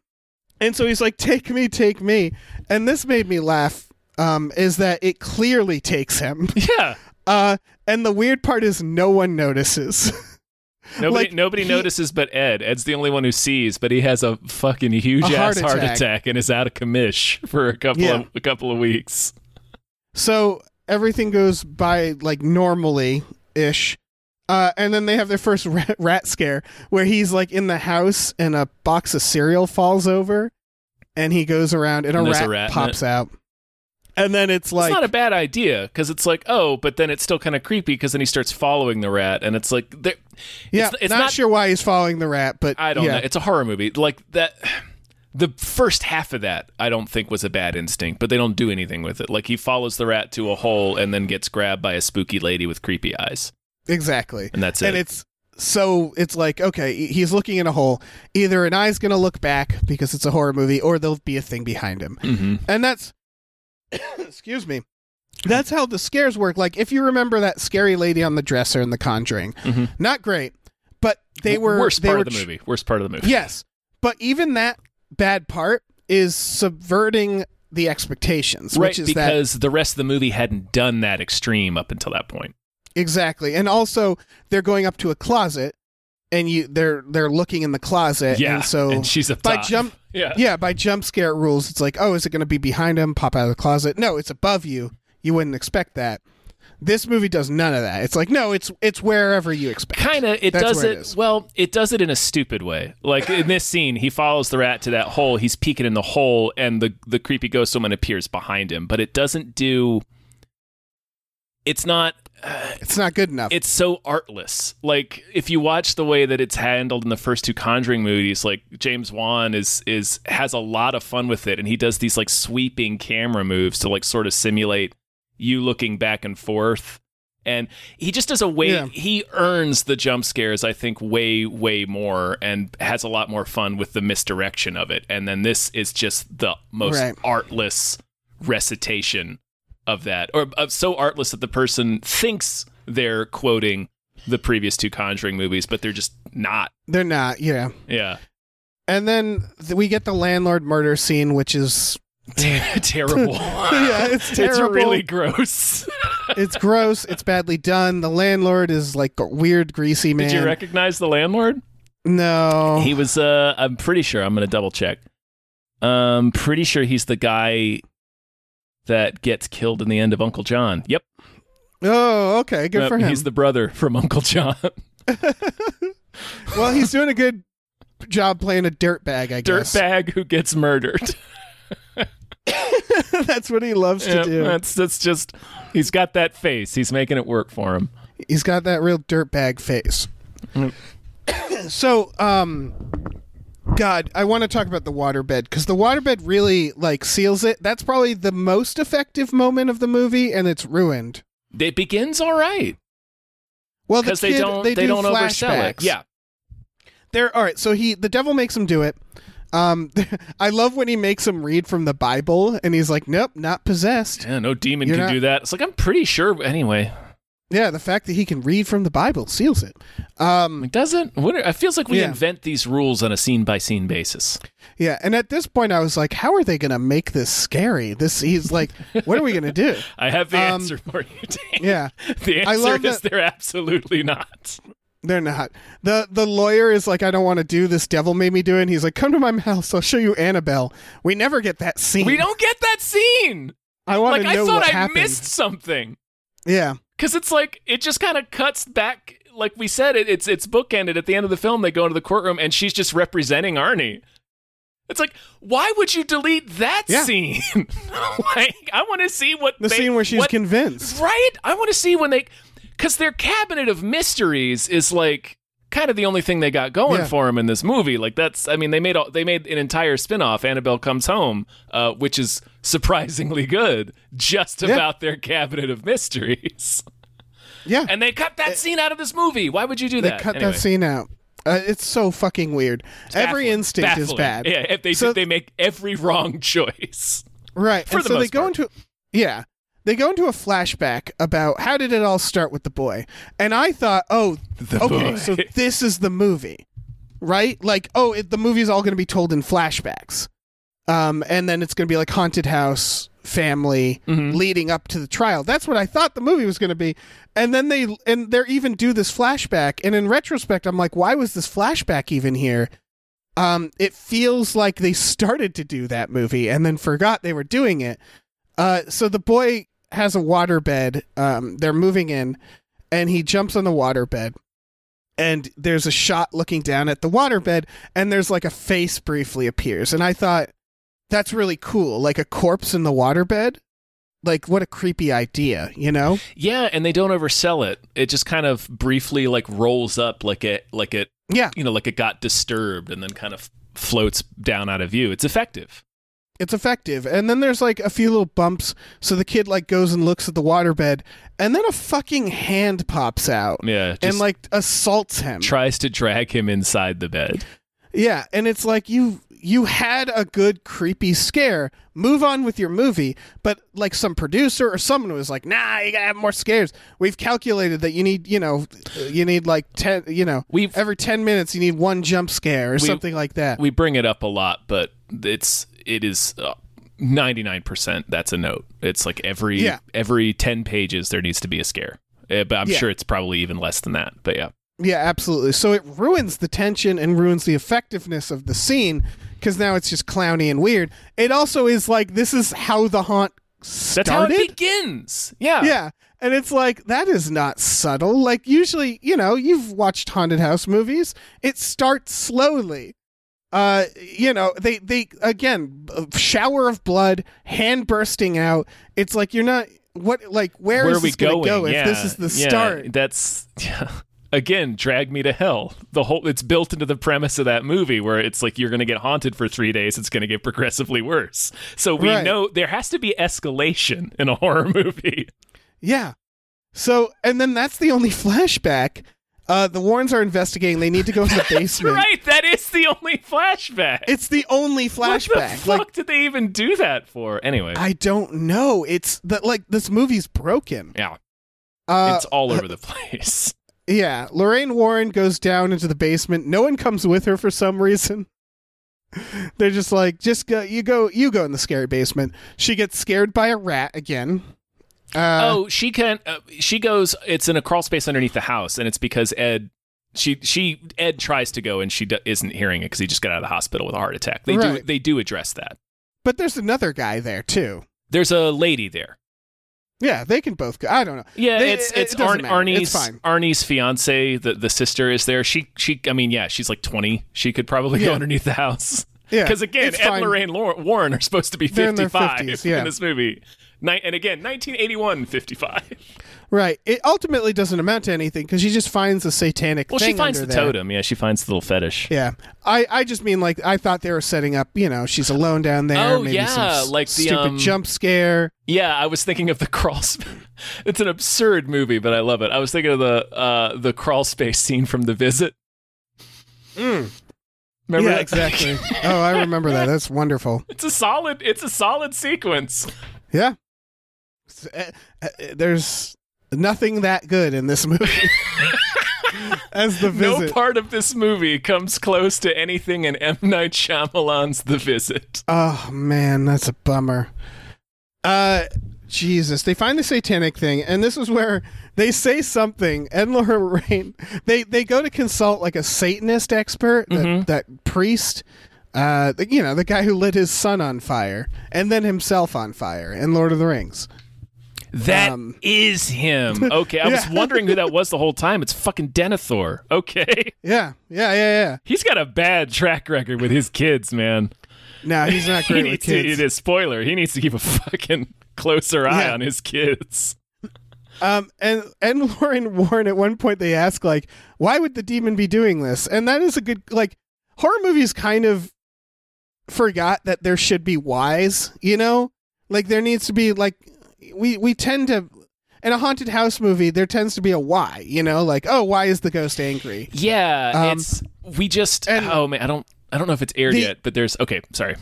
S2: And so he's like, "Take me, take me," and this made me laugh. Um, is that it clearly takes him?
S1: Yeah.
S2: Uh, and the weird part is no one notices.
S1: Nobody,
S2: Like,
S1: nobody
S2: he-
S1: notices but Ed. Ed's the only one who sees, but he has a fucking huge
S2: A
S1: ass
S2: heart
S1: heart
S2: attack.
S1: attack and is out of commish for a couple
S2: Yeah.
S1: of a couple of weeks.
S2: so everything goes by like normally ish. Uh, and then they have their first rat, rat scare where he's like in the house and a box of cereal falls over, and he goes around and,
S1: And
S2: a rat,
S1: a rat
S2: pops out. And then it's like
S1: it's not a bad idea because it's like, oh, but then it's still kind of creepy because then he starts following the rat, and it's like, there-
S2: yeah,
S1: it's, it's
S2: not,
S1: not.
S2: sure why he's following the rat, but
S1: I don't
S2: yeah.
S1: know. It's a horror movie. Like that. The first half of that, I don't think was a bad instinct, but they don't do anything with it. Like he follows the rat to a hole and then gets grabbed by a spooky lady with creepy eyes,
S2: Exactly.
S1: and that's it.
S2: And it's so it's like okay, he's looking in a hole. Either an eye's gonna look back because it's a horror movie, or there'll be a thing behind him,
S1: hmm
S2: and that's excuse me. That's how the scares work. Like if you remember that scary lady on the dresser in The Conjuring,
S1: Mhm.
S2: not great, but they were
S1: worst
S2: they
S1: part
S2: were
S1: of the movie. Worst part of the movie.
S2: Yes, but even that bad part is subverting the expectations,
S1: right
S2: which is that
S1: because the rest of the movie hadn't done that extreme up until that point
S2: Exactly. And also they're going up to a closet and you they're they're looking in the closet
S1: yeah
S2: and so
S1: and she's up
S2: by
S1: top.
S2: jump
S1: yeah
S2: yeah, by jump scare rules it's like, "Oh, is it going to be behind him, pop out of the closet?" No, it's above you. You wouldn't expect that. This movie does none of that. It's like, "No, it's it's wherever you expect."
S1: kind of it
S2: That's
S1: does it,
S2: it
S1: well it does it in a stupid way like in this scene he follows the rat to that hole he's peeking in the hole and the the creepy ghost woman appears behind him but it doesn't do it's not
S2: It's not good enough.
S1: it's so artless. Like if you watch the way that it's handled in the first two Conjuring movies, like James Wan is is has a lot of fun with it, and he does these like sweeping camera moves to like sort of simulate you looking back and forth. And he just does a way
S2: Yeah.
S1: he earns the jump scares, I think, way, way more and has a lot more fun with the misdirection of it. And then this is just the most
S2: Right.
S1: artless recitation of that, or uh, so artless that the person thinks they're quoting the previous two Conjuring movies, but they're just not.
S2: They're not, yeah.
S1: Yeah,
S2: And then th- we get the landlord murder scene which is
S1: terrible.
S2: Yeah, it's terrible.
S1: It's really gross.
S2: it's gross, it's badly done. The landlord is like a weird greasy man.
S1: Did you recognize the landlord?
S2: no.
S1: He was. Uh, I'm pretty sure. I'm gonna double check. Um, pretty sure he's the guy that gets killed in the end of Uncle John. Yep,
S2: oh, okay, good
S1: Yep,
S2: for him.
S1: He's the brother from Uncle John.
S2: well, he's doing a good job playing a dirtbag, I guess.
S1: Dirtbag who gets murdered.
S2: That's what he loves to
S1: Yep,
S2: do.
S1: That's that's just. He's got that face. He's making it work for him.
S2: He's got that real dirtbag face.
S1: Mm.
S2: so, um, God, I want to talk about the waterbed because the waterbed really like seals it. That's probably the most effective moment of the movie, and it's ruined.
S1: It begins all right
S2: Well, the
S1: because they don't
S2: they,
S1: they,
S2: do
S1: don't oversell it.
S2: flashbacks.
S1: Yeah,
S2: they're all right. So he, the devil makes him do it. Um, I love when he makes him read from the Bible, and he's like, "Nope, not possessed."
S1: yeah. No demon
S2: You're
S1: can
S2: not-
S1: do that. It's like I'm pretty sure. Anyway,
S2: Yeah, the fact that he can read from the Bible seals it. Um,
S1: It doesn't. What? It feels like we
S2: Yeah.
S1: invent these rules on a scene by scene basis.
S2: yeah, and at this point, I was like, "How are they going to make this scary?" This he's like, "What are we going to do?"
S1: I have the
S2: Um,
S1: answer for you. Dan.
S2: Yeah,
S1: the
S2: I
S1: answer is
S2: that-
S1: they're absolutely not.
S2: they're not. the The lawyer is like, "I don't want to do this. Devil made me do it." And he's like, "Come to my house. I'll show you Annabelle." We never get that scene.
S1: We don't get that scene.
S2: I want
S1: Like
S2: to
S1: I
S2: know
S1: thought
S2: what
S1: I
S2: happened.
S1: missed something.
S2: Yeah,
S1: because it's like it just kind of cuts back like we said it, it's it's bookended at the end of the film they go into the courtroom and she's just representing arnie it's like why would you delete that
S2: Yeah.
S1: scene like i want to see what
S2: the
S1: they-
S2: scene where she's
S1: what-
S2: convinced.
S1: right i want to see when they because their cabinet of mysteries is like kind of the only thing they got going
S2: Yeah.
S1: for them in this movie like that's i mean they made all, they made an entire spin-off annabelle comes home uh, which is surprisingly good just
S2: Yeah.
S1: about their cabinet of mysteries
S2: Yeah,
S1: and they cut that scene out of this movie. Why would you do
S2: they
S1: that?
S2: They cut
S1: Anyway,
S2: that scene out. Uh, it's so fucking weird. Every
S1: baffling.
S2: instinct is bad.
S1: Yeah, if they
S2: So-
S1: they make every wrong choice.
S2: Right.
S1: For
S2: and
S1: the
S2: so they go
S1: part.
S2: into yeah. They go into a flashback about how did it all start with the boy. And I thought, "Oh, okay,
S1: boy.
S2: so this is the movie." Right? Like, oh, it, the movie's all going to be told in flashbacks. Um and then it's going to be like haunted house family
S1: Mm-hmm.
S2: leading up to the trial. That's what I thought the movie was going to be. And then they and they even do this flashback and in retrospect I'm like, "Why was this flashback even here?" um, it feels like they started to do that movie and then forgot they were doing it. Uh, so the boy has a waterbed. Um, they're moving in, and he jumps on the waterbed. And there's a shot looking down at the waterbed, and there's like a face briefly appears. And I thought that's really cool, like a corpse in the waterbed. Like what a creepy idea, you know?
S1: Yeah, and they don't oversell it. It just kind of briefly like rolls up like it like it
S2: Yeah,
S1: you know like it got disturbed and then kind of floats down out of view. It's effective.
S2: It's effective. And then there's like a few little bumps, so the kid like goes and looks at the waterbed, and then a fucking hand pops out
S1: Yeah,
S2: and like assaults him.
S1: tries to drag him inside the bed.
S2: yeah, and it's like you you had a good creepy scare. Move on with your movie, but like some producer or someone was like, "Nah, you gotta have more scares." We've calculated that you need, you know, you need like ten, you know,
S1: We've-
S2: every ten minutes you need one jump scare or something like that.
S1: We bring it up a lot, but it's it is ninety nine percent. That's a note. It's like every
S2: Yeah.
S1: every ten pages there needs to be a scare. Uh, but I'm
S2: Yeah.
S1: sure it's probably even less than that. But yeah,
S2: Yeah, absolutely. So it ruins the tension and ruins the effectiveness of the scene because now it's just clowny and weird. It also is like this is how the haunt started.
S1: that's how it begins. Yeah,
S2: yeah, and it's like that is not subtle. Like usually, you know, you've watched haunted house movies. It starts slowly. Uh, you know, they they again shower of blood, hand bursting out. It's like you're not what like where
S1: Where
S2: is
S1: are we
S2: this gonna
S1: going?
S2: go if
S1: yeah.
S2: this is the
S1: yeah,
S2: start?
S1: That's yeah. again, drag me to hell. The whole it's built into the premise of that movie where it's like you're going to get haunted for three days. It's going to get progressively worse. So we
S2: Right.
S1: know there has to be escalation in a horror movie.
S2: Yeah. So, and then that's the only flashback. Uh, the Warrens are investigating. They need to go to the basement.
S1: Right, is the only flashback.
S2: It's the only
S1: what the
S2: flashback.
S1: fuck
S2: Like,
S1: did they even do that for? Anyway,
S2: I don't know. It's that like this movie's broken.
S1: yeah,
S2: Uh,
S1: it's all over the place.
S2: yeah. Lorraine Warren goes down into the basement. No one comes with her for some reason. They're just like, just go. You go. You go in the scary basement. She gets scared by a rat again. Uh,
S1: oh, she can. Uh, she goes. It's in a crawl space underneath the house, and it's because Ed. She she Ed tries to go, and she d- isn't hearing it because he just got out of the hospital with a heart attack. They do they do address that.
S2: but there's another guy there too.
S1: There's a lady there.
S2: Yeah, they can both go. I don't know.
S1: Yeah,
S2: They-
S1: it's it's
S2: it matter.
S1: Arnie's
S2: It's fine.
S1: Arnie's fiance. The the sister is there. She she. I mean, yeah, she's like twenty. She could probably go underneath the house.
S2: Yeah,
S1: Because again, Ed
S2: fine.
S1: Lorraine Lor- Warren are supposed to be
S2: They're in
S1: 55
S2: 50s, yeah.
S1: in this movie. Ni- and again, 1981, 55.
S2: Right. It ultimately doesn't amount to anything because she just finds a satanic
S1: Well,
S2: thing
S1: she finds the
S2: under there.
S1: totem. Yeah, she finds the little fetish.
S2: Yeah. I, I just mean like I thought they were setting up, you know, she's alone down there.
S1: Oh,
S2: maybe
S1: yeah,
S2: s-
S1: like the,
S2: stupid
S1: um,
S2: jump scare.
S1: Yeah, I was thinking of the crawl. Sp- it's an absurd movie, but I love it. I was thinking of the uh, the crawl space scene from The Visit. Remember
S2: Mm. yeah,
S1: that?
S2: exactly. oh, I remember that. That's wonderful.
S1: It's a solid. It's a solid sequence.
S2: Yeah. Uh, uh, There's Nothing that good in this movie. As the visit.
S1: No part of this movie comes close to anything in M Night Shyamalan's The Visit.
S2: Oh man, that's a bummer. Uh Jesus, they find the satanic thing, and this is where they say something. And Lorraine, they they go to consult like a Satanist expert, that, that priest, uh, you know, the guy who lit his son on fire and then himself on fire in Lord of the Rings.
S1: That is
S2: Um,
S1: him. Okay, I was wondering who that was the whole time. It's fucking Denethor. Okay.
S2: Yeah, yeah, yeah, yeah.
S1: He's got a bad track record with his kids, man.
S2: No, he's not
S1: He
S2: great with
S1: needs to, it is spoiler. He needs to keep a fucking closer eye
S2: Yeah.
S1: on his kids.
S2: Um, and and Lorraine Warren at one point they ask like, why would the demon be doing this? And that is a good like horror movies kind of forgot that there should be whys, you know, like there needs to be like we we tend to in a haunted house movie there tends to be a why, you know, like oh why is the ghost angry?
S1: Yeah,
S2: Um,
S1: it's we just.
S2: and-
S1: oh man, I don't. I don't know if it's aired
S2: The-
S1: yet, but there's. Okay, sorry.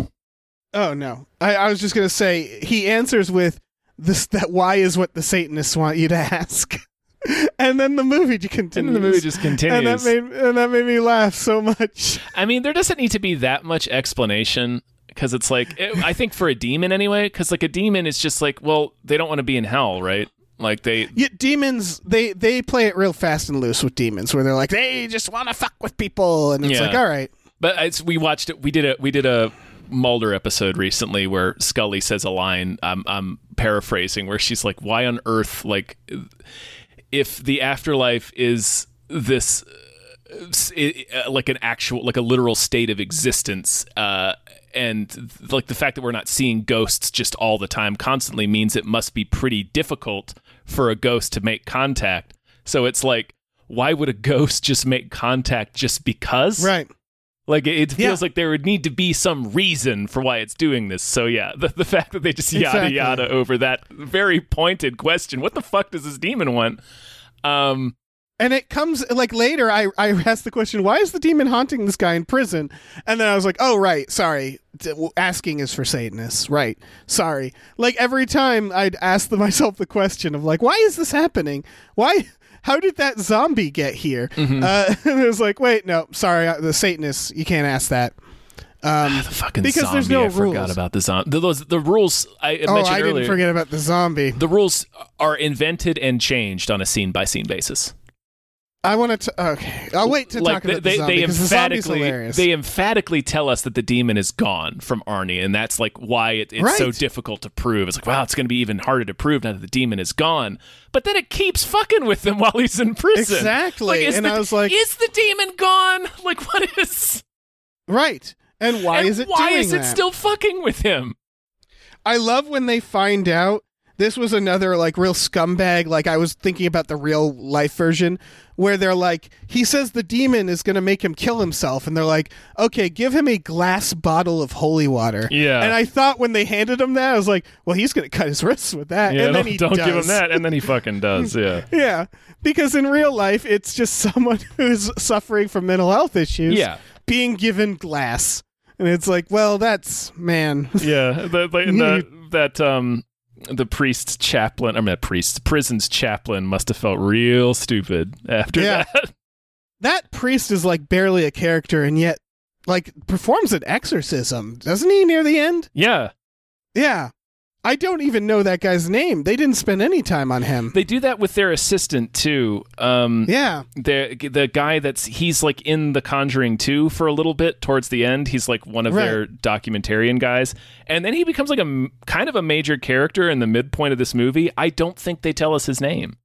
S2: Oh no, I, I was just gonna say he answers with this that why is what the Satanists want you to ask, and then the movie continues.
S1: And the movie just
S2: And that
S1: continues.
S2: made and that made me laugh so much.
S1: I mean, there doesn't need to be that much explanation because it's like it, I think for a demon anyway, because like a demon is just like, well, they don't want to be in hell, right? Like they.
S2: Yeah, demons they they play it real fast and loose with demons, where they're like they just want to fuck with people, and it's
S1: Yeah.
S2: like all right,
S1: But it's, we watched it. We did a we did a Mulder episode recently where Scully says a line. I'm I'm paraphrasing where she's like, "Why on earth like if the afterlife is this." uh, like an actual like a literal state of existence uh and th- like the fact that we're not seeing ghosts just all the time constantly means it must be pretty difficult for a ghost to make contact so it's like why would a ghost just make contact just because
S2: right.
S1: like it, it feels
S2: Yeah.
S1: like there would need to be some reason for why it's doing this. So yeah, the, the fact that they just yada
S2: Exactly.
S1: yada over that very pointed question, what the fuck does this demon want? Um,
S2: And it comes like later. I I asked the question, why is the demon haunting this guy in prison? And then I was like, oh right, sorry. Asking is for Satanists, right? Sorry. Like every time I'd ask the, myself the question of like, why is this happening? Why? How did that zombie get here?
S1: Mm-hmm.
S2: Uh, and it was like, wait, no, sorry, the Satanists. You can't ask that. Um,
S1: the fucking
S2: Because
S1: zombie.
S2: there's no
S1: I forgot
S2: rules.
S1: about the zombie. The, those, the rules I
S2: oh, I
S1: earlier.
S2: didn't forget about the zombie.
S1: The rules are invented and changed on a scene by scene basis.
S2: I want to. Okay, I'll wait to
S1: like
S2: talk about
S1: they,
S2: the zombie
S1: they
S2: the
S1: emphatically
S2: hilarious.
S1: they emphatically tell us that the demon is gone from Arnie, and that's like why it, it's so difficult to prove. It's like wow, it's going to be even harder to prove now that the demon is gone. But then it keeps fucking with him while he's in prison.
S2: Exactly,
S1: Like,
S2: and
S1: the,
S2: I was like-
S1: is the demon gone? Like what is?
S2: right. And why
S1: and
S2: is it
S1: Why is it
S2: that?
S1: still fucking with him?
S2: I love when they find out this was another like real scumbag. Like I was thinking about the real life version where they're like, he says the demon is going to make him kill himself, and they're like, okay, give him a glass bottle of holy water.
S1: Yeah.
S2: And I thought when they handed him that, I was like, well, he's going to cut his wrists with that.
S1: Yeah,
S2: and then
S1: don't,
S2: he
S1: don't give him that, and then he fucking does. Yeah.
S2: Yeah, because in real life, it's just someone who's suffering from mental health issues.
S1: Yeah.
S2: being given glass, and it's like, well, that's man.
S1: Yeah, the, the, the, that um the priest's chaplain, I mean, priest, prison's chaplain must have felt real stupid after
S2: Yeah.
S1: that.
S2: that priest is like barely a character, and yet like performs an exorcism, doesn't he? Near the end,
S1: Yeah,
S2: yeah. I don't even know that guy's name. They didn't spend any time on him.
S1: they do that with their assistant too. Um,
S2: yeah,
S1: the the guy that's he's like in The Conjuring 2 for a little bit towards the end. He's like one of
S2: Right.
S1: their documentarian guys, and then he becomes like a kind of a major character in the midpoint of this movie. I don't think they tell us his name.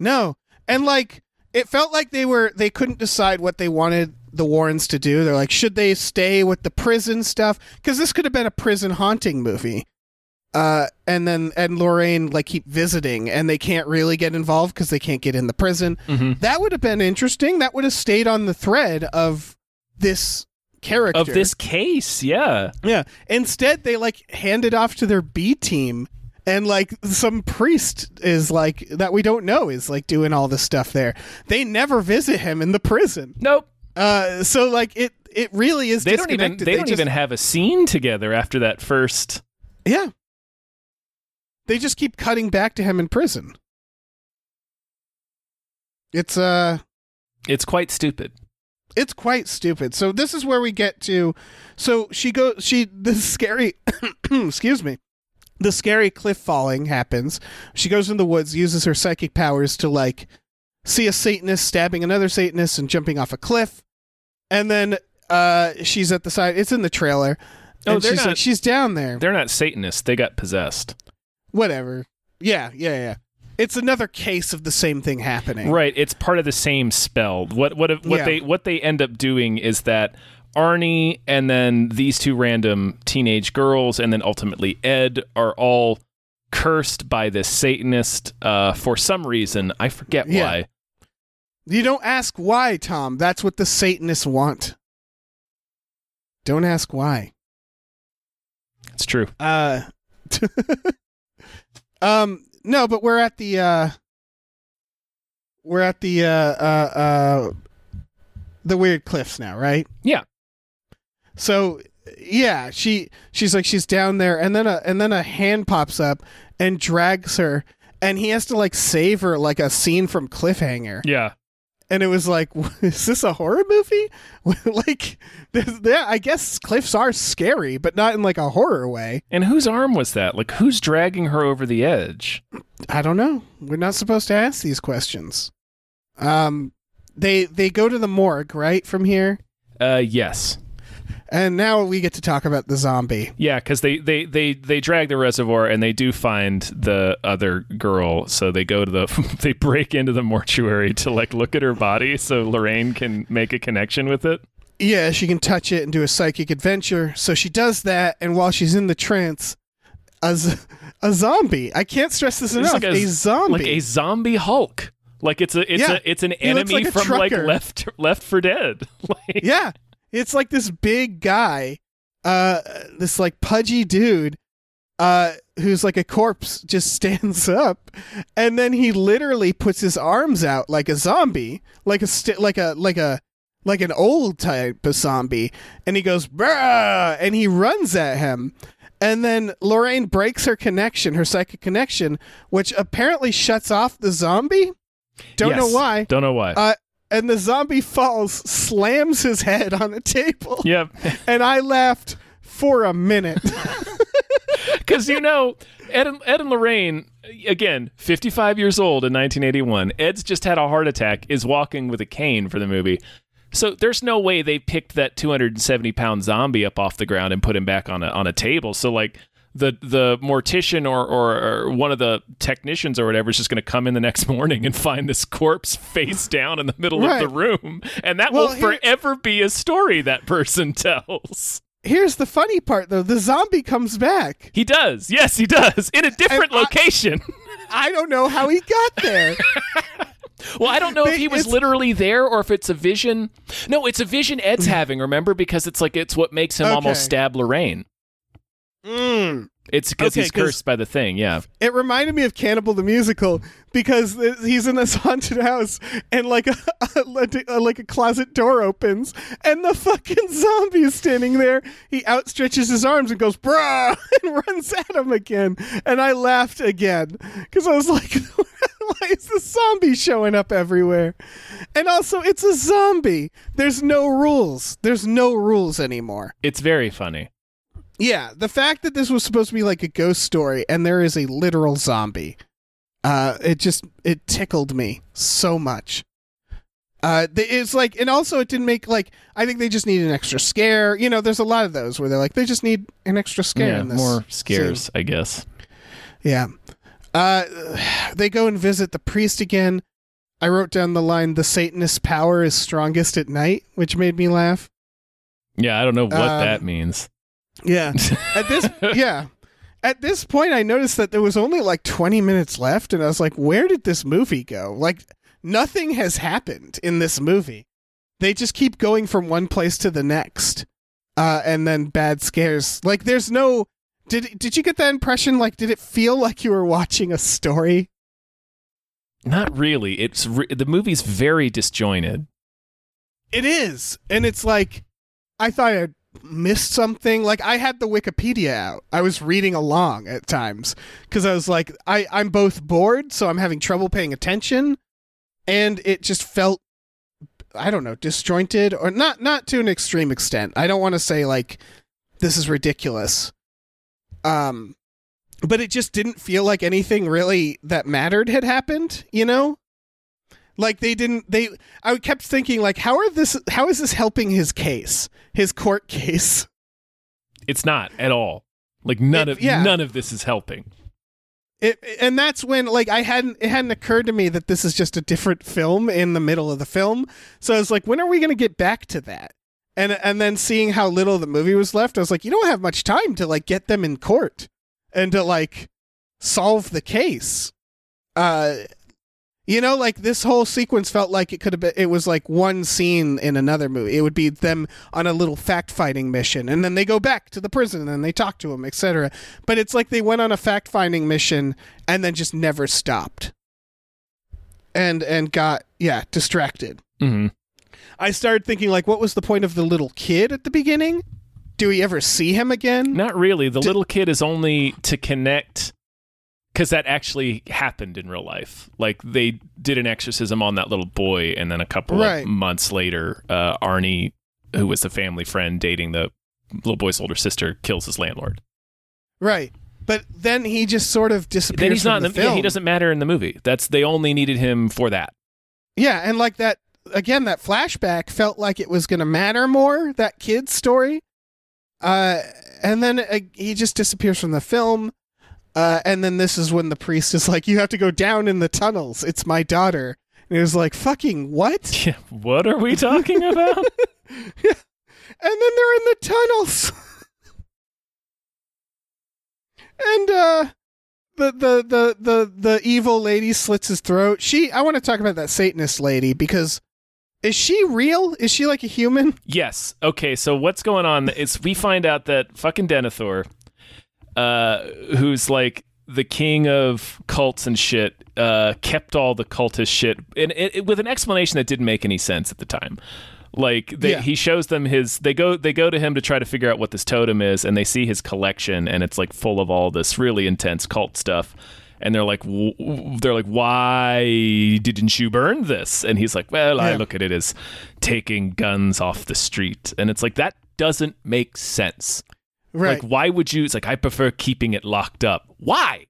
S2: no, and like it felt like they were they couldn't decide what they wanted the Warrens to do. They're like, should they stay with the prison stuff? Because this could have been a prison haunting movie. Uh, and then and Lorraine like keep visiting, and they can't really get involved because they can't get in the prison.
S1: Mm-hmm.
S2: That would have been interesting. That would have stayed on the thread of this character
S1: Of this case, yeah.
S2: Yeah. Instead, they like hand it off to their B team, and like some priest is like that we don't know is like doing all this stuff there. They never visit him in the prison.
S1: Nope.
S2: Uh, so like it it really is.
S1: They don't even
S2: disconnected.
S1: they, don't
S2: just-
S1: even have a scene together after that first
S2: Yeah. They just keep cutting back to him in prison. It's uh
S1: It's quite stupid.
S2: it's quite stupid. So this is where we get to so she goes she the scary excuse me. The scary cliff falling happens. She goes in the woods, uses her psychic powers to like see a Satanist stabbing another Satanist and jumping off a cliff. And then uh she's at the side it's in the trailer.
S1: Oh, they're
S2: she's
S1: not-
S2: like she's down there.
S1: They're not Satanists. They got possessed.
S2: Whatever. Yeah, yeah, yeah. It's another case of the same thing happening.
S1: Right. It's part of the same spell. What what what
S2: Yeah.
S1: they what they end up doing is that Arnie and then these two random teenage girls and then ultimately Ed are all cursed by this Satanist uh, for some reason. I forget
S2: Yeah.
S1: why.
S2: You don't ask why, Tom. That's what the Satanists want. Don't ask why.
S1: It's true.
S2: Uh Um no, but we're at the uh we're at the uh uh uh the weird cliffs now, right?
S1: Yeah.
S2: So yeah, she she's like she's down there and then a and then a hand pops up and drags her and he has to like save her like a scene from Cliffhanger.
S1: Yeah.
S2: And it was like, is this a horror movie? like, yeah, I guess cliffs are scary, but not in like a horror way.
S1: And whose arm was that? Like who's dragging her over the edge?
S2: I don't know. We're not supposed to ask these questions. Um, they they go to the morgue right from here,
S1: Uh yes.
S2: And now we get to talk about the zombie.
S1: Yeah, because they, they, they, they drag the reservoir and they do find the other girl. So they go to the they break into the mortuary to like look at her body so Lorraine can make a connection with it.
S2: Yeah, she can touch it and do a psychic adventure. So she does that, and while she's in the trance, a, z- a zombie. I can't stress this enough.
S1: like
S2: a, zombie.
S1: like a zombie Hulk. Like it's a it's
S2: Yeah.
S1: a it's an
S2: He
S1: enemy
S2: like
S1: from like. Left Left 4 Dead. like,
S2: yeah it's like this big guy uh this like pudgy dude uh who's like a corpse just stands up and then he literally puts his arms out like a zombie like a st- like a like a like an old type of zombie and he goes Bruh! and he runs at him and then Lorraine breaks her connection, her psychic connection, which apparently shuts off the zombie. Don't know why.
S1: Don't know why.
S2: Uh, and the zombie falls, slams his head on the table.
S1: yep.
S2: And I laughed for a minute.
S1: Because you know, Ed and, Ed and Lorraine, again, 55 years old in 1981. Ed's just had a heart attack, is walking with a cane for the movie. So there's no way they picked that 270 pound zombie up off the ground and put him back on a on a table. So like the the mortician or, or, or one of the technicians or whatever is just going to come in the next morning and find this corpse face down in the middle
S2: Right.
S1: of the room, and that
S2: Well,
S1: will forever be a story that person tells.
S2: Here's the funny part, though the zombie comes back.
S1: He does. Yes, he does. In a different
S2: I-
S1: location.
S2: I don't know how he got there.
S1: well, I don't know if he was
S2: it's-
S1: literally there or if it's a vision. No, it's a vision Ed's mm. having, remember? Because it's like it's what makes him
S2: Okay.
S1: almost stab Lorraine.
S2: Mm.
S1: It's because
S2: Okay,
S1: he's cursed by the thing, yeah.
S2: It reminded me of Cannibal the Musical because he's in this haunted house and like a, a- like a closet door opens and the fucking zombie is standing there. He outstretches his arms and goes bruh and runs at him again. And I laughed again because I was like, why is the zombie showing up everywhere? And also, it's a zombie. There's no rules. There's no rules anymore.
S1: It's very funny.
S2: Yeah, the fact that this was supposed to be like a ghost story and there is a literal zombie, uh, it just it tickled me so much. Uh, it's like, and also it didn't make like I think they just need an extra scare. You know, there's a lot of those where they're like they just need an extra scare.
S1: yeah,
S2: in this
S1: more
S2: scene.
S1: scares, I guess.
S2: Yeah. Uh, they go and visit the priest again. I wrote down the line, "The Satanist power is strongest at night," which made me laugh.
S1: Yeah, I don't know what
S2: Um,
S1: that means.
S2: Yeah. At this yeah. At this point I noticed that there was only like 20 minutes left and I was like where did this movie go? Like nothing has happened in this movie. They just keep going from one place to the next. Uh and then bad scares. Like there's no did did you get that impression like did it feel like you were watching a story?
S1: Not really. It's re- the movie's very disjointed.
S2: It is. And it's like I thought I missed something. Like I had the Wikipedia out. I was reading along at times because I was like, I, I'm both bored, so I'm having trouble paying attention. and it just felt I don't know, disjointed or not not to an extreme extent. I don't want to say like this is ridiculous. Um but it just didn't feel like anything really that mattered had happened, you know? Like they didn't they I kept thinking like how are this how is this helping his case? His court case.
S1: It's not at all. Like none
S2: It-
S1: of
S2: yeah.
S1: none of this is helping.
S2: It, and that's when like I hadn't it hadn't occurred to me that this is just a different film in the middle of the film. So I was like, when are we going to get back to that? And and then seeing how little the movie was left, I was like, you don't have much time to like get them in court and to like solve the case. Uh you know, like this whole sequence felt like it could have been it was like one scene in another movie. It would be them on a little fact finding mission and then they go back to the prison and they talk to him, etc. But it's like they went on a fact finding mission and then just never stopped. And and got yeah, distracted.
S1: hmm
S2: I started thinking like what was the point of the little kid at the beginning? Do we ever see him again?
S1: Not really. The little kid is only to connect because that actually happened in real life. Like they did an exorcism on that little boy, and then a couple
S2: Right.
S1: of months later, uh, Arnie, who was the family friend dating the little boy's older sister, kills his landlord.
S2: Right. But then he just sort of disappears
S1: then he's
S2: from
S1: not in
S2: the
S1: the, yeah, he doesn't matter in the movie. That's they only needed him for that.
S2: Yeah, and like that again, that flashback felt like it was going to matter more. That kid's story, uh, and then uh, he just disappears from the film. Uh, and then this is when the priest is like, "You have to go down in the tunnels. It's my daughter." And he was like, "Fucking what?"
S1: Yeah, what are we talking about?
S2: And then they're in the tunnels. and uh the, the the the the evil lady slits his throat. She I want to talk about that Satanist lady because is she real? Is she like a human?
S1: Yes. Okay. So what's going on is we find out that fucking Denethor, uh, who's like the king of cults and shit, uh, kept all the cultist shit, and it, it- with an explanation that didn't make any sense at the time. Like they,
S2: Yeah.
S1: he shows them his, they go they go to him to try to figure out what this totem is, and they see his collection, and it's like full of all this really intense cult stuff. And they're like, they're like, why didn't you burn this? And he's like, well, I look at it as taking guns off the street, and it's like that doesn't make sense.
S2: Right.
S1: Like, why would you? It's like I prefer keeping it locked up. Why?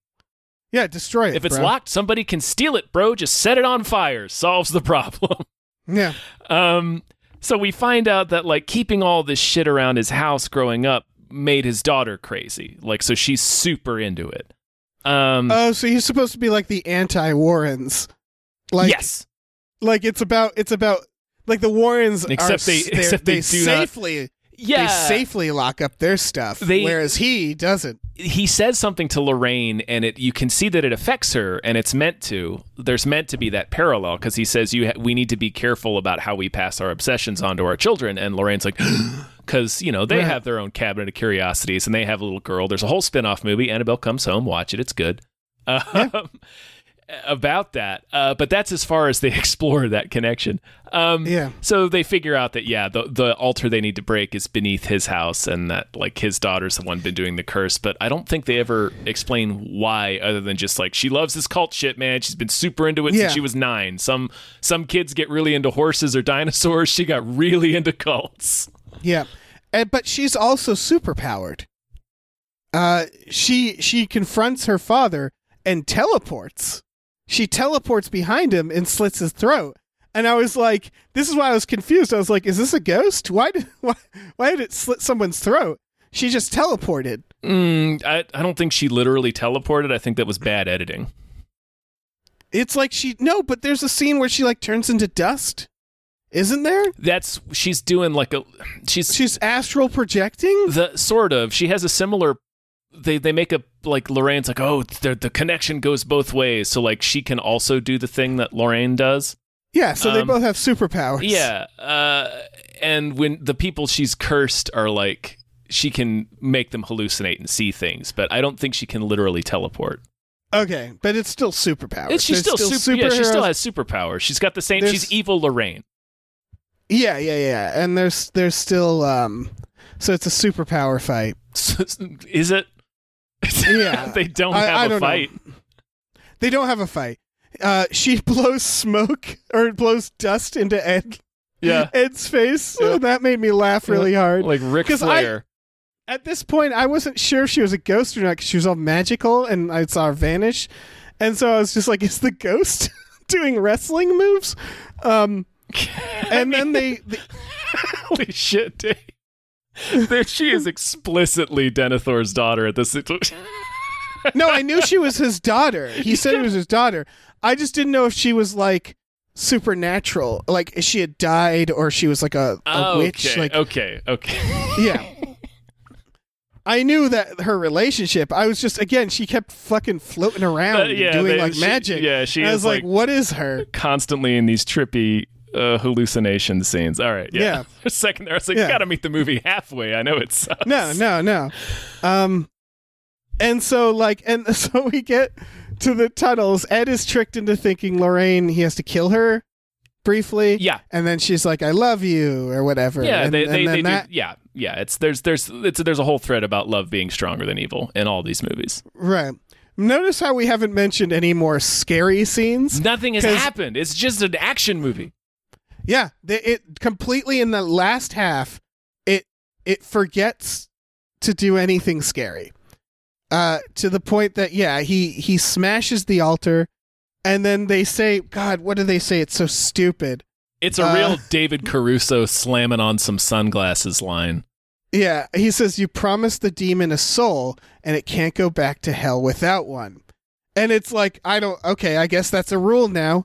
S2: yeah, destroy it.
S1: If it's
S2: bro.
S1: locked, somebody can steal it, bro. Just set it on fire. Solves the problem.
S2: Yeah.
S1: um. So we find out that like keeping all this shit around his house growing up made his daughter crazy. Like, so she's super into it. Um.
S2: Oh, so he's supposed to be like the anti Warrens. Like
S1: yes.
S2: like it's about it's about like the Warrens
S1: Except
S2: are,
S1: they- except they
S2: they
S1: do not-
S2: safely
S1: Yeah.
S2: they safely lock up their stuff
S1: They-
S2: whereas he doesn't.
S1: he says something to Lorraine, and it you can see that it affects her, and it's meant to. There's meant to be that parallel because he says you ha- we need to be careful about how we pass our obsessions on to our children, and Lorraine's like. Because you know they
S2: Right.
S1: have their own cabinet of curiosities, and they have a little girl. There's a whole spin-off movie. Annabelle comes home. Watch it; it's good. Um, About that, uh, but that's as far as they explore that connection. Um,
S2: Yeah.
S1: So they figure out that yeah, the the altar they need to break is beneath his house, and that like his daughter's the one been doing the curse. But I don't think they ever explain why, other than just like she loves this cult shit, man. She's been super into it
S2: Yeah.
S1: since she was nine. Some some kids get really into horses or dinosaurs. She got really into cults.
S2: Yeah, and, but she's also superpowered. Uh, she she confronts her father and teleports. She teleports behind him and slits his throat. And I was like, this is why I was confused. I was like, is this a ghost? Why did why, why did it slit someone's throat? She just teleported.
S1: Mm, I I don't think she literally teleported. I think that was bad editing.
S2: It's like she no, but there's a scene where she like turns into dust. Isn't there?
S1: That's she's doing like a she's
S2: She's astral projecting?
S1: the sort of she has a similar they they make a like Lorraine's like oh the the connection goes both ways so like she can also do the thing that Lorraine does
S2: Yeah, so they
S1: Um,
S2: both have superpowers.
S1: yeah uh and when the people she's cursed are like she can make them hallucinate and see things but I don't think she can literally teleport
S2: Okay, but it's still superpowers.
S1: it's, she's
S2: There's
S1: still, super yeah she still has superpowers she's got the same
S2: There's-
S1: she's evil Lorraine
S2: Yeah, yeah, yeah. And there's there's still um so it's a superpower fight.
S1: is it
S2: Yeah.
S1: they don't
S2: I-
S1: have
S2: I
S1: a
S2: don't know.
S1: fight
S2: They don't have a fight. uh, she blows smoke or blows dust into Ed
S1: Yeah.
S2: Ed's face.
S1: Yeah.
S2: That made me laugh really hard.
S1: Like Ric
S2: 'Cause I-
S1: Flair.
S2: At this point, I wasn't sure if she was a ghost or not because she was all magical, and I saw her vanish, and so I was just like, "Is the ghost doing wrestling moves?" Um, and then they, they
S1: Holy shit, Dave. There she is explicitly Denethor's daughter at this
S2: no, I knew she was his daughter. He said it was his daughter. I just didn't know if she was like supernatural, like if she had died or she was like a, a witch.
S1: okay,
S2: Like,
S1: okay, okay.
S2: yeah. I knew that her relationship. I was just again, she kept fucking floating around,
S1: Uh, yeah,
S2: doing
S1: they-
S2: like
S1: she-
S2: magic.
S1: yeah, she
S2: I was like,
S1: like-
S2: "What is her?"
S1: Constantly in these trippy uh, hallucination scenes. All right, yeah.
S2: Yeah.
S1: For a second there, I was like,
S2: Yeah.
S1: gotta meet the movie halfway. I know it sucks.
S2: No, no, no. Um, and so like, and so we get to the tunnels. Ed is tricked into thinking Lorraine. He has to kill her briefly.
S1: Yeah.
S2: and then she's like, "I love you" or whatever.
S1: Yeah,
S2: and,
S1: they,
S2: and
S1: they,
S2: then
S1: they
S2: that,
S1: do. Yeah, yeah. It's there's there's it's there's a whole thread about love being stronger than evil in all these movies.
S2: right. Notice how we haven't mentioned any more scary scenes.
S1: Nothing has happened. It's just an action movie.
S2: Yeah, they, it completely in the last half, it it forgets to do anything scary. Uh, to the point that yeah, he he smashes the altar, and then they say, "God, what do they say? It's so stupid."
S1: It's a
S2: Uh,
S1: real David Caruso slamming on some sunglasses line.
S2: Yeah, he says, "You promised the demon a soul, and it can't go back to hell without one." And it's like, I don't. Okay, I guess that's a rule now.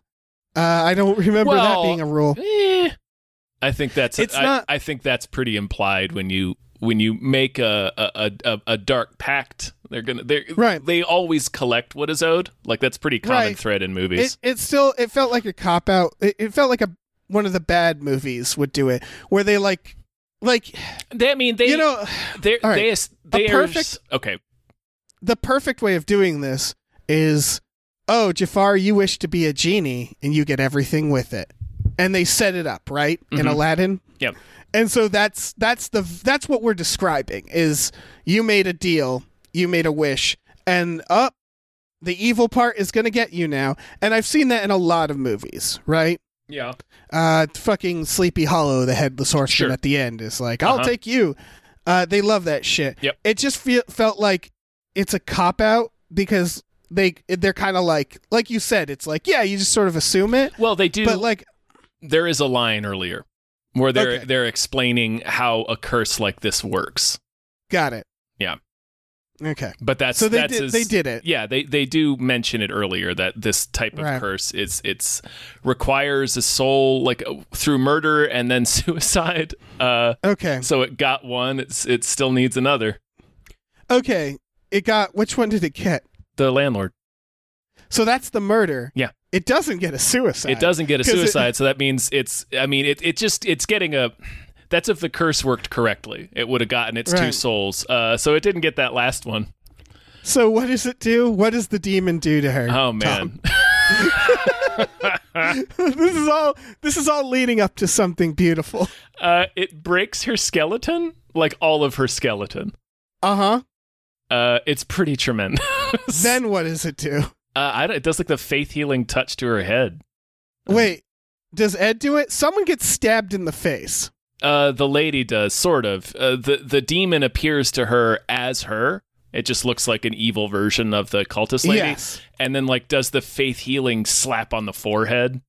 S2: Uh, I don't remember that being a rule.
S1: Eh, I think that's
S2: It's
S1: I,
S2: not-
S1: I think that's pretty implied when you when you make a a, a, a dark pact. They're gonna they
S2: Right.
S1: They always collect what is owed. Like that's pretty common
S2: Right.
S1: thread in movies.
S2: It it still it felt like a cop out. It, it felt like a one of the bad movies would do it, where they like like
S1: they, I mean, they
S2: you know
S1: they're,
S2: all right.
S1: they they
S2: perfect-
S1: okay.
S2: the perfect way of doing this is oh Jafar you wish to be a genie and you get everything with it and they set it up right in
S1: Mhm.
S2: Aladdin
S1: Yep.
S2: and so that's that's the that's what we're describing is you made a deal you made a wish and up the evil part is going to get you now and I've seen that in a lot of movies right
S1: Yeah.
S2: uh fucking sleepy hollow the headless horseman
S1: Sure.
S2: at the end is like i'll
S1: Uh-huh.
S2: take you uh they love that shit
S1: Yep.
S2: it just feel, felt like it's a cop out because they they're kind of like like you said it's like yeah you just sort of assume it
S1: Well, they do.
S2: but like
S1: there is a line earlier where they're
S2: Okay.
S1: they're explaining how a curse like this works.
S2: got it
S1: Yeah.
S2: okay
S1: But that's
S2: so they
S1: that's
S2: did
S1: as-
S2: they did it
S1: Yeah, they they do mention it earlier that this type of
S2: Right.
S1: curse it's it's requires a soul like uh, through murder and then suicide. Uh,
S2: okay
S1: so it got one. It's it still needs another.
S2: okay it got which one did it get
S1: The landlord.
S2: so that's the murder
S1: Yeah.
S2: it doesn't get a suicide
S1: It doesn't get a
S2: 'Cause it-
S1: suicide, so that means it's. I mean, it it just it's getting a. That's if the curse worked correctly. It would have gotten its two souls. Uh, so it didn't get that last one.
S2: so what does it do what does the demon do to her
S1: Oh man.
S2: this is all this is all leading up to something beautiful
S1: Uh, it breaks her skeleton, like all of her skeleton.
S2: uh-huh
S1: Uh, it's pretty tremendous.
S2: then what does it do
S1: uh, it does like the faith healing touch to her head.
S2: Wait, does Ed do it? Someone gets stabbed in the face.
S1: Uh, the lady does sort of. Uh, the the demon appears to her as her. It just looks like an evil version of the cultist lady,
S2: Yes.
S1: and then like does the faith healing slap on the forehead.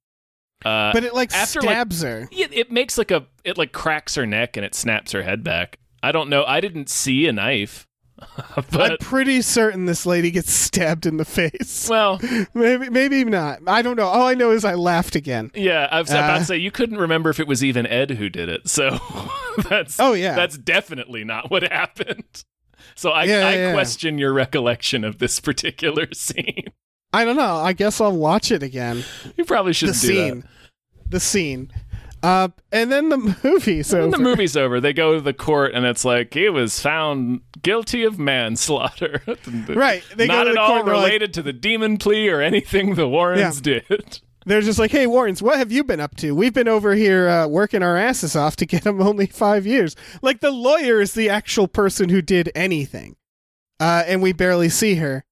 S1: Uh,
S2: But it like
S1: after, like-
S2: stabs her.
S1: it, it makes like a it like cracks her neck and it snaps her head back. I don't know. I didn't see a knife,
S2: I'm pretty certain this lady gets stabbed in the face.
S1: well,
S2: maybe maybe not. I don't know. All I know is I laughed again.
S1: yeah. I was about
S2: Uh,
S1: to say you couldn't remember if it was even Ed who did it, so that's
S2: Oh, yeah.
S1: that's definitely not what happened. So I,
S2: Yeah,
S1: I
S2: yeah.
S1: question your recollection of this particular scene.
S2: I don't know. I guess I'll watch it again.
S1: You probably
S2: The
S1: shouldn't do
S2: scene. The scene. Uh, and then the movie.
S1: that.
S2: So
S1: the movie's over, they go to the court, and it's like he was found guilty of manslaughter.
S2: Right. They
S1: not at all
S2: court and like-
S1: related to the demon plea or anything the Warrens did.
S2: they're just like, "Hey, Warrens, what have you been up to? We've been over here uh, working our asses off to get him only five years." Like the lawyer is the actual person who did anything, uh, and we barely see her.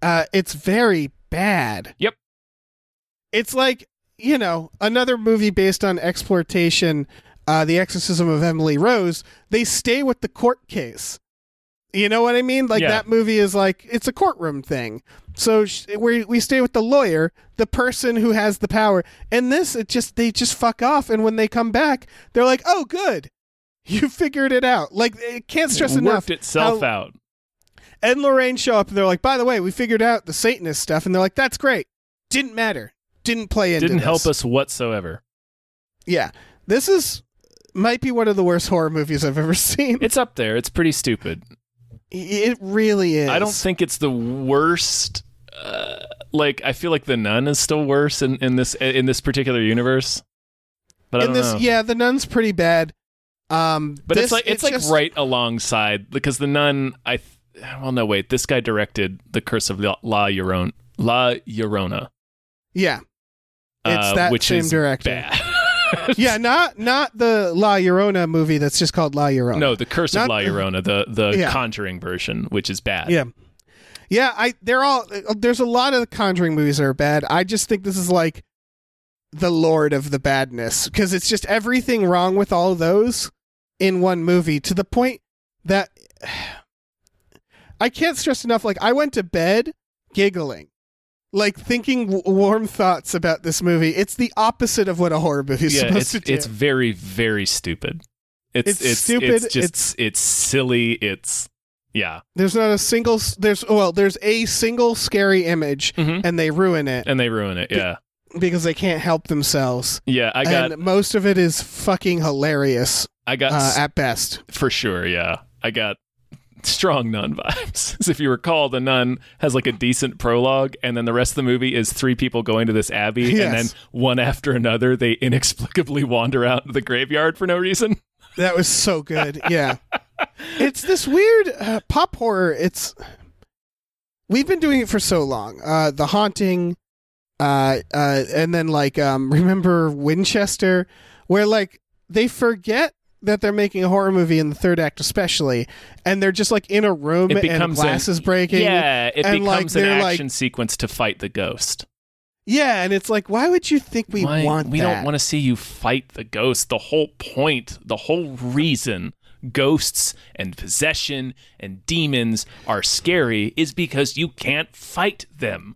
S2: Uh, it's very bad.
S1: Yep.
S2: it's like you know another movie based on exploitation uh the exorcism of emily rose they stay with the court case you know what i mean like
S1: Yeah.
S2: that movie is like it's a courtroom thing so sh- we we stay with the lawyer the person who has the power and this it just they just fuck off and when they come back they're like oh good you figured it out like it can't stress
S1: it
S2: enough
S1: worked itself
S2: how-
S1: out.
S2: Ed and Lorraine show up and they're like, by the way, we figured out the Satanist stuff, and they're like, that's great. Didn't matter. Didn't play into
S1: Didn't
S2: this.
S1: help us whatsoever.
S2: Yeah. This is might be one of the worst horror movies I've ever seen.
S1: It's up there. It's pretty stupid.
S2: It really is.
S1: I don't think it's the worst. Uh, like I feel like the Nun is still worse in, in this in this particular universe. But I
S2: in
S1: don't
S2: this
S1: know.
S2: yeah, the nun's pretty bad. Um
S1: But
S2: this-
S1: it's like it's, like
S2: just-
S1: right alongside because the Nun. I well no wait this guy directed the Curse of La, La Llorona. La Llorona,
S2: Yeah. It's
S1: uh,
S2: that
S1: which
S2: same
S1: is
S2: director.
S1: bad.
S2: Yeah, not not the La Llorona movie that's just called La Llorona.
S1: no, the Curse
S2: Not-
S1: of La Llorona, the the
S2: Yeah.
S1: Conjuring version, which is bad.
S2: Yeah. Yeah, I they're all there's a lot of the Conjuring movies that are bad. I just think this is like the lord of the badness because it's just everything wrong with all those in one movie to the point that I can't stress enough like I went to bed giggling. Like thinking w- warm thoughts about this movie. It's the opposite of what a horror movie is
S1: yeah,
S2: supposed
S1: it's
S2: to do.
S1: it's very very stupid. It's
S2: It's
S1: it's
S2: stupid,
S1: It's just
S2: it's-
S1: it's, silly. It's yeah,
S2: there's not a single there's well there's a single scary image
S1: Mhm.
S2: and they ruin it
S1: and they ruin it. Yeah,
S2: because they can't help themselves.
S1: yeah. I got
S2: and most of it is fucking hilarious
S1: I got
S2: uh, at best.
S1: for sure. Yeah, I got strong nun vibes. As if you recall, the nun has like a decent prologue, and then the rest of the movie is three people going to this abbey, and then one after another, they inexplicably wander out into the graveyard for no reason.
S2: That was so good. Yeah, it's this weird uh, pop horror. It's we've been doing it for so long. Uh, the haunting, uh, uh, and then like um, remember Winchester, where like they forget. That they're making a horror movie in the third act, especially, and they're just like in a room
S1: It
S2: and
S1: becomes
S2: glass
S1: an-
S2: breaking.
S1: Yeah, it
S2: and, like,
S1: becomes an
S2: they're, like-
S1: action sequence to fight the ghost.
S2: yeah, and it's like, why would you think we
S1: Why-
S2: want
S1: we
S2: that?
S1: don't want to see you fight the ghost. The whole point, the whole reason ghosts and possession and demons are scary is because you can't fight them.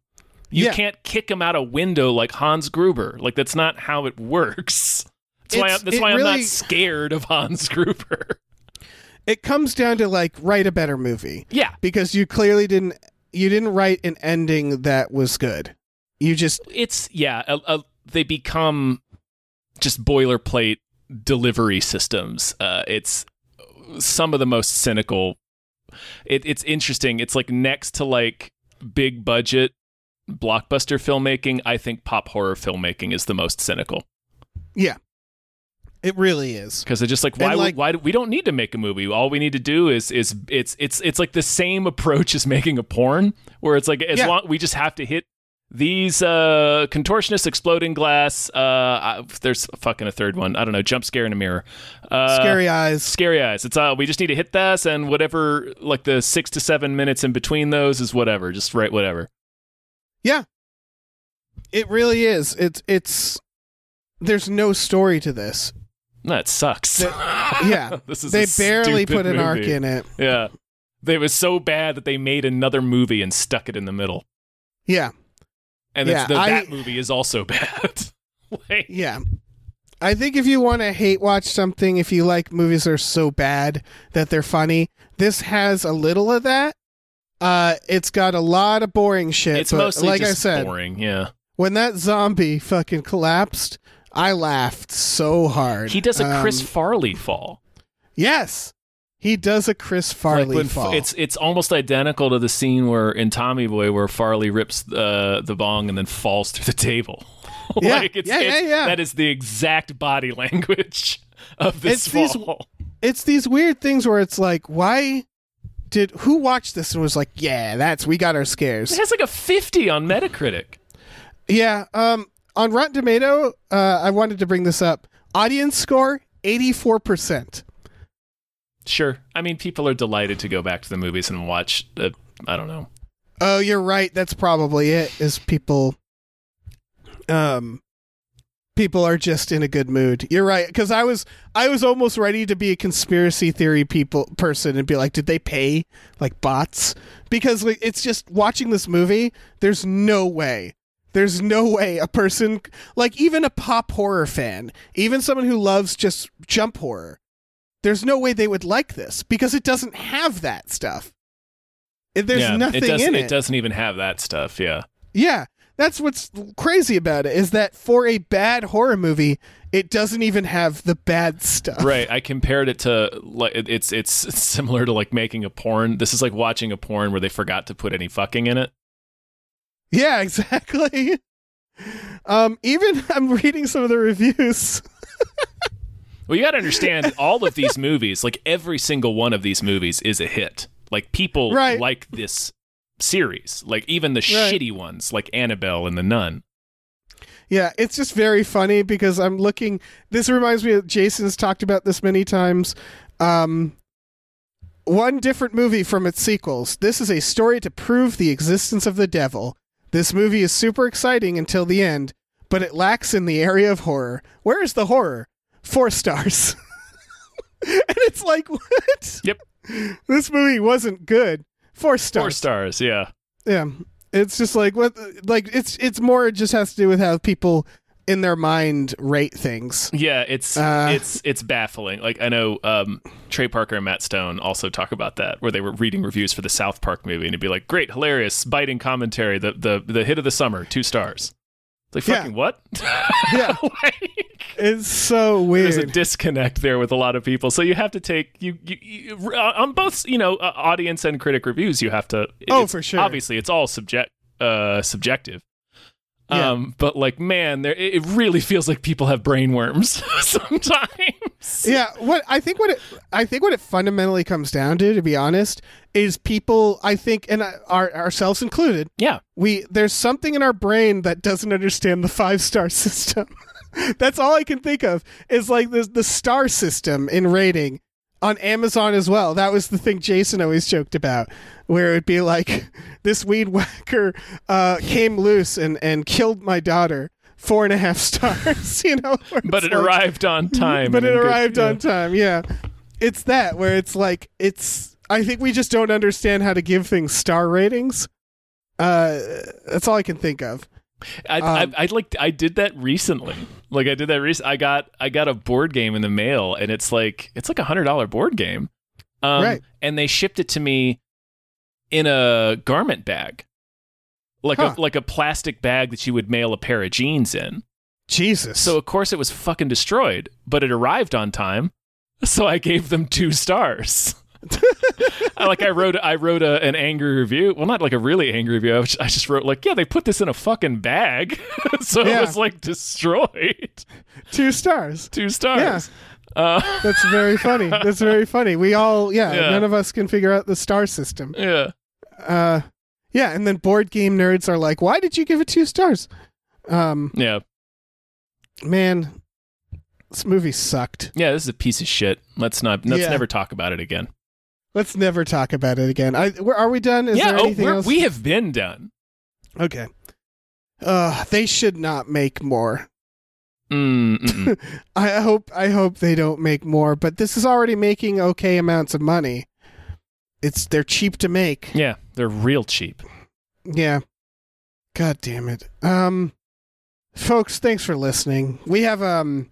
S1: You
S2: Yeah.
S1: can't kick them out a window like Hans Gruber. Like that's not how it works. That's why, I'm, that's why I'm not scared of Hans Gruber.
S2: it comes down to like write a better movie.
S1: yeah,
S2: because you clearly didn't you didn't write an ending that was good. You just
S1: it's yeah. A, a, they become just boilerplate delivery systems. Uh, it's some of the most cynical. It, it's interesting. It's like next to like big budget blockbuster filmmaking. I think pop horror filmmaking is the most cynical
S2: yeah. It really is.
S1: because it's just like why
S2: like-
S1: why do, we don't need to make a movie. All we need to do is is it's it's it's like the same approach as making a porn where it's like as
S2: Yeah.
S1: long we just have to hit these uh contortionist exploding glass uh I, there's fucking a third one i don't know jump scare in a mirror uh
S2: Scary eyes.
S1: scary eyes it's uh we just need to hit this and whatever like the six to seven minutes in between those is whatever just write whatever Yeah.
S2: It really is. It's it's there's no story to this.
S1: That sucks
S2: Yeah.
S1: this is
S2: they barely put an arc in it.
S1: yeah they was so bad that they made another movie and stuck it in the middle
S2: Yeah.
S1: and
S2: Yeah,
S1: the,
S2: I-
S1: that movie is also bad like,
S2: Yeah. I think if you want to hate watch something, if you like movies that are so bad that they're funny, this has a little of that. Uh, it's got a lot of boring shit.
S1: it's
S2: but
S1: mostly
S2: like
S1: just
S2: I said,
S1: boring yeah
S2: when that zombie fucking collapsed, I laughed so hard.
S1: he does a chris
S2: Um,
S1: farley fall
S2: yes, he does a Chris Farley
S1: Like
S2: fall.
S1: It's it's almost identical to the scene where in Tommy Boy where Farley rips uh, the bong and then falls through the table.
S2: Yeah,
S1: like it's,
S2: yeah, yeah,
S1: it's-
S2: yeah.
S1: That is the exact body language of this
S2: It's these-
S1: fall.
S2: it's these weird things where it's like, why did who watched this and was like, yeah, that's we got our scares.
S1: It has like a fifty on Metacritic.
S2: Yeah. Um. On Rotten Tomato, uh, I wanted to bring this up. Audience score eighty four percent.
S1: Sure, I mean people are delighted to go back to the movies and watch. Uh, I don't know.
S2: Oh, you're right. That's probably it. Is people. um people are just in a good mood. You're right cuz I was I was almost ready to be a conspiracy theory people person and be like did they pay like bots? Because like it's just watching this movie, there's no way. There's no way a person like even a pop horror fan, even someone who loves just jump horror. There's no way they would like this because it doesn't have that stuff. There's
S1: yeah,
S2: nothing
S1: it
S2: in
S1: it It doesn't even have that stuff. Yeah.
S2: yeah, that's what's crazy about it is that for a bad horror movie, it doesn't even have the bad stuff.
S1: Right. I compared it to like it's it's similar to like making a porn. This is like watching a porn where they forgot to put any fucking in it.
S2: Yeah, exactly. Um, even I'm reading some of the reviews.
S1: Well, you got to understand all of these movies, like every single one of these movies is a hit. Like people
S2: Right.
S1: like this series. Like even the
S2: Right.
S1: shitty ones like Annabelle and The Nun.
S2: Yeah, it's just very funny because I'm looking. This reminds me of Jason's talked about this many times. Um, one different movie from its sequels. This is a story to prove the existence of the devil. This movie is super exciting until the end, but it lacks in the area of horror. Where is the horror? Four stars. and it's like, what?
S1: Yep.
S2: This movie wasn't good. Four stars.
S1: Four stars, yeah.
S2: Yeah, it's just like what, like it's it's more it just has to do with how people in their mind rate things.
S1: Yeah, it's
S2: Uh,
S1: it's it's baffling. Like I know um, Trey Parker and Matt Stone also talk about that, where they were reading reviews for the South Park movie, and it'd be like, "Great, hilarious, biting commentary, the the the hit of the summer, two stars." It's like
S2: Yeah.
S1: fucking what?
S2: Yeah,
S1: Like,
S2: it's so weird.
S1: there's a disconnect there with a lot of people, so you have to take you, you, you uh, on both you know uh, audience and critic reviews. You have to.
S2: Oh, for sure.
S1: Obviously, it's all subject uh, subjective.
S2: Yeah.
S1: Um, but like, man, there it really feels like people have brain worms sometimes.
S2: Yeah, what I think what it I think what it fundamentally comes down to, to be honest, is people. I think, and our ourselves included,
S1: Yeah.
S2: we there's something in our brain that doesn't understand the five star system. That's all I can think of is like the the star system in rating on Amazon as well. That was the thing Jason always joked about, where it'd be like this weed whacker uh, came loose and and killed my daughter. Four and a half stars, you know.
S1: But it
S2: like-
S1: arrived on time.
S2: but it
S1: in good-
S2: arrived
S1: yeah.
S2: on time. Yeah, it's that where it's like it's. I think we just don't understand how to give things star ratings. Uh, that's all I can think of.
S1: I,
S2: Um,
S1: I, I like I did that recently. Like I did that recently. I got I got a board game in the mail, and it's like it's like a hundred dollar board game. Um,
S2: Right.
S1: And they shipped it to me in a garment bag, like
S2: Huh.
S1: a like a plastic bag that you would mail a pair of jeans in.
S2: Jesus.
S1: So of course it was fucking destroyed, but it arrived on time. So I gave them two stars. I, like I wrote, I wrote a, an angry review. Well, not like a really angry review. I, was- I just wrote like, yeah, they put this in a fucking bag, so
S2: Yeah.
S1: it was like destroyed.
S2: two stars.
S1: Two stars. Uh,
S2: That's very funny. That's very funny. We all, yeah,
S1: Yeah.
S2: none of us can figure out the star system.
S1: yeah.
S2: Uh, yeah, and then board game nerds are like, "Why did you give it two stars?" Um,
S1: Yeah.
S2: man, this movie sucked.
S1: Yeah. This is a piece of shit. Let's not. Let's
S2: Yeah.
S1: never talk about it again.
S2: Let's never talk about it again. I, where, are we done? Is
S1: yeah.
S2: there
S1: Oh,
S2: anything
S1: we're,
S2: else?
S1: we have been done.
S2: Okay. Uh, they should not make more.
S1: Mm.
S2: I hope I hope they don't make more, but this is already making okay amounts of money. It's they're cheap to make.
S1: yeah. They're real cheap.
S2: Yeah. God damn it. Um folks, thanks for listening. We have um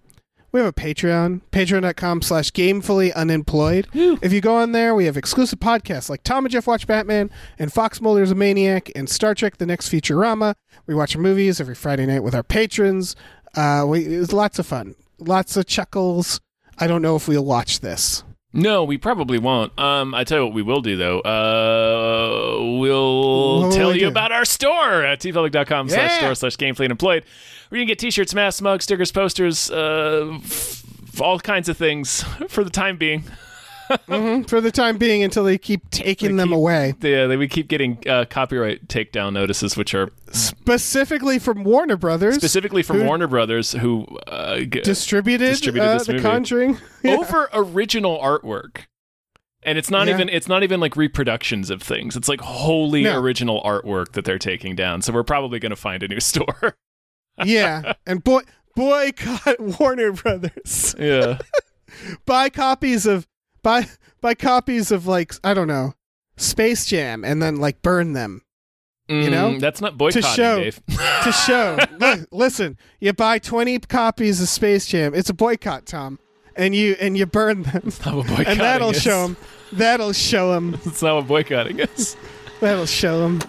S2: we have a Patreon, patreon.com slash gamefully unemployed. If you go on there, we have exclusive podcasts like Tom and Jeff Watch Batman and Fox Mulder's a Maniac and Star Trek The Next Futurama. We watch movies every Friday night with our patrons. Uh we it's lots of fun. Lots of chuckles. I don't know if we'll watch this.
S1: No, we probably won't. Um, I tell you what we will do though. Uh, we'll
S2: What
S1: tell
S2: we
S1: you
S2: do?
S1: about our store at teepublic.com slash store slash gamefully unemployed, you can get t-shirts, masks, mugs, stickers, posters, uh, f- all kinds of things for the time being.
S2: Mhm, For the time being until they keep taking
S1: They
S2: them
S1: keep-
S2: away.
S1: Yeah, they, we keep getting uh, copyright takedown notices, which are
S2: Specifically from Warner Brothers.
S1: specifically from Warner Brothers, who uh, g-
S2: distributed,
S1: distributed
S2: uh, The. Conjuring. Yeah.
S1: over original artwork. And it's not
S2: Yeah.
S1: even it's not even like reproductions of things. It's like wholly
S2: No.
S1: original artwork that they're taking down. So we're probably going to find a new store.
S2: Yeah, and boy boycott Warner Brothers.
S1: Yeah.
S2: buy copies of buy buy copies of like I don't know Space Jam and then like burn them
S1: you mm,
S2: know?
S1: that's not boycotting,
S2: show.
S1: Dave.
S2: to show. Look, listen, you buy twenty copies of Space Jam. It's a boycott, Tom, and you and you burn them,
S1: not what boycotting
S2: and that'll
S1: is.
S2: show them. That'll show them.
S1: That's not what boycotting is.
S2: That'll show them.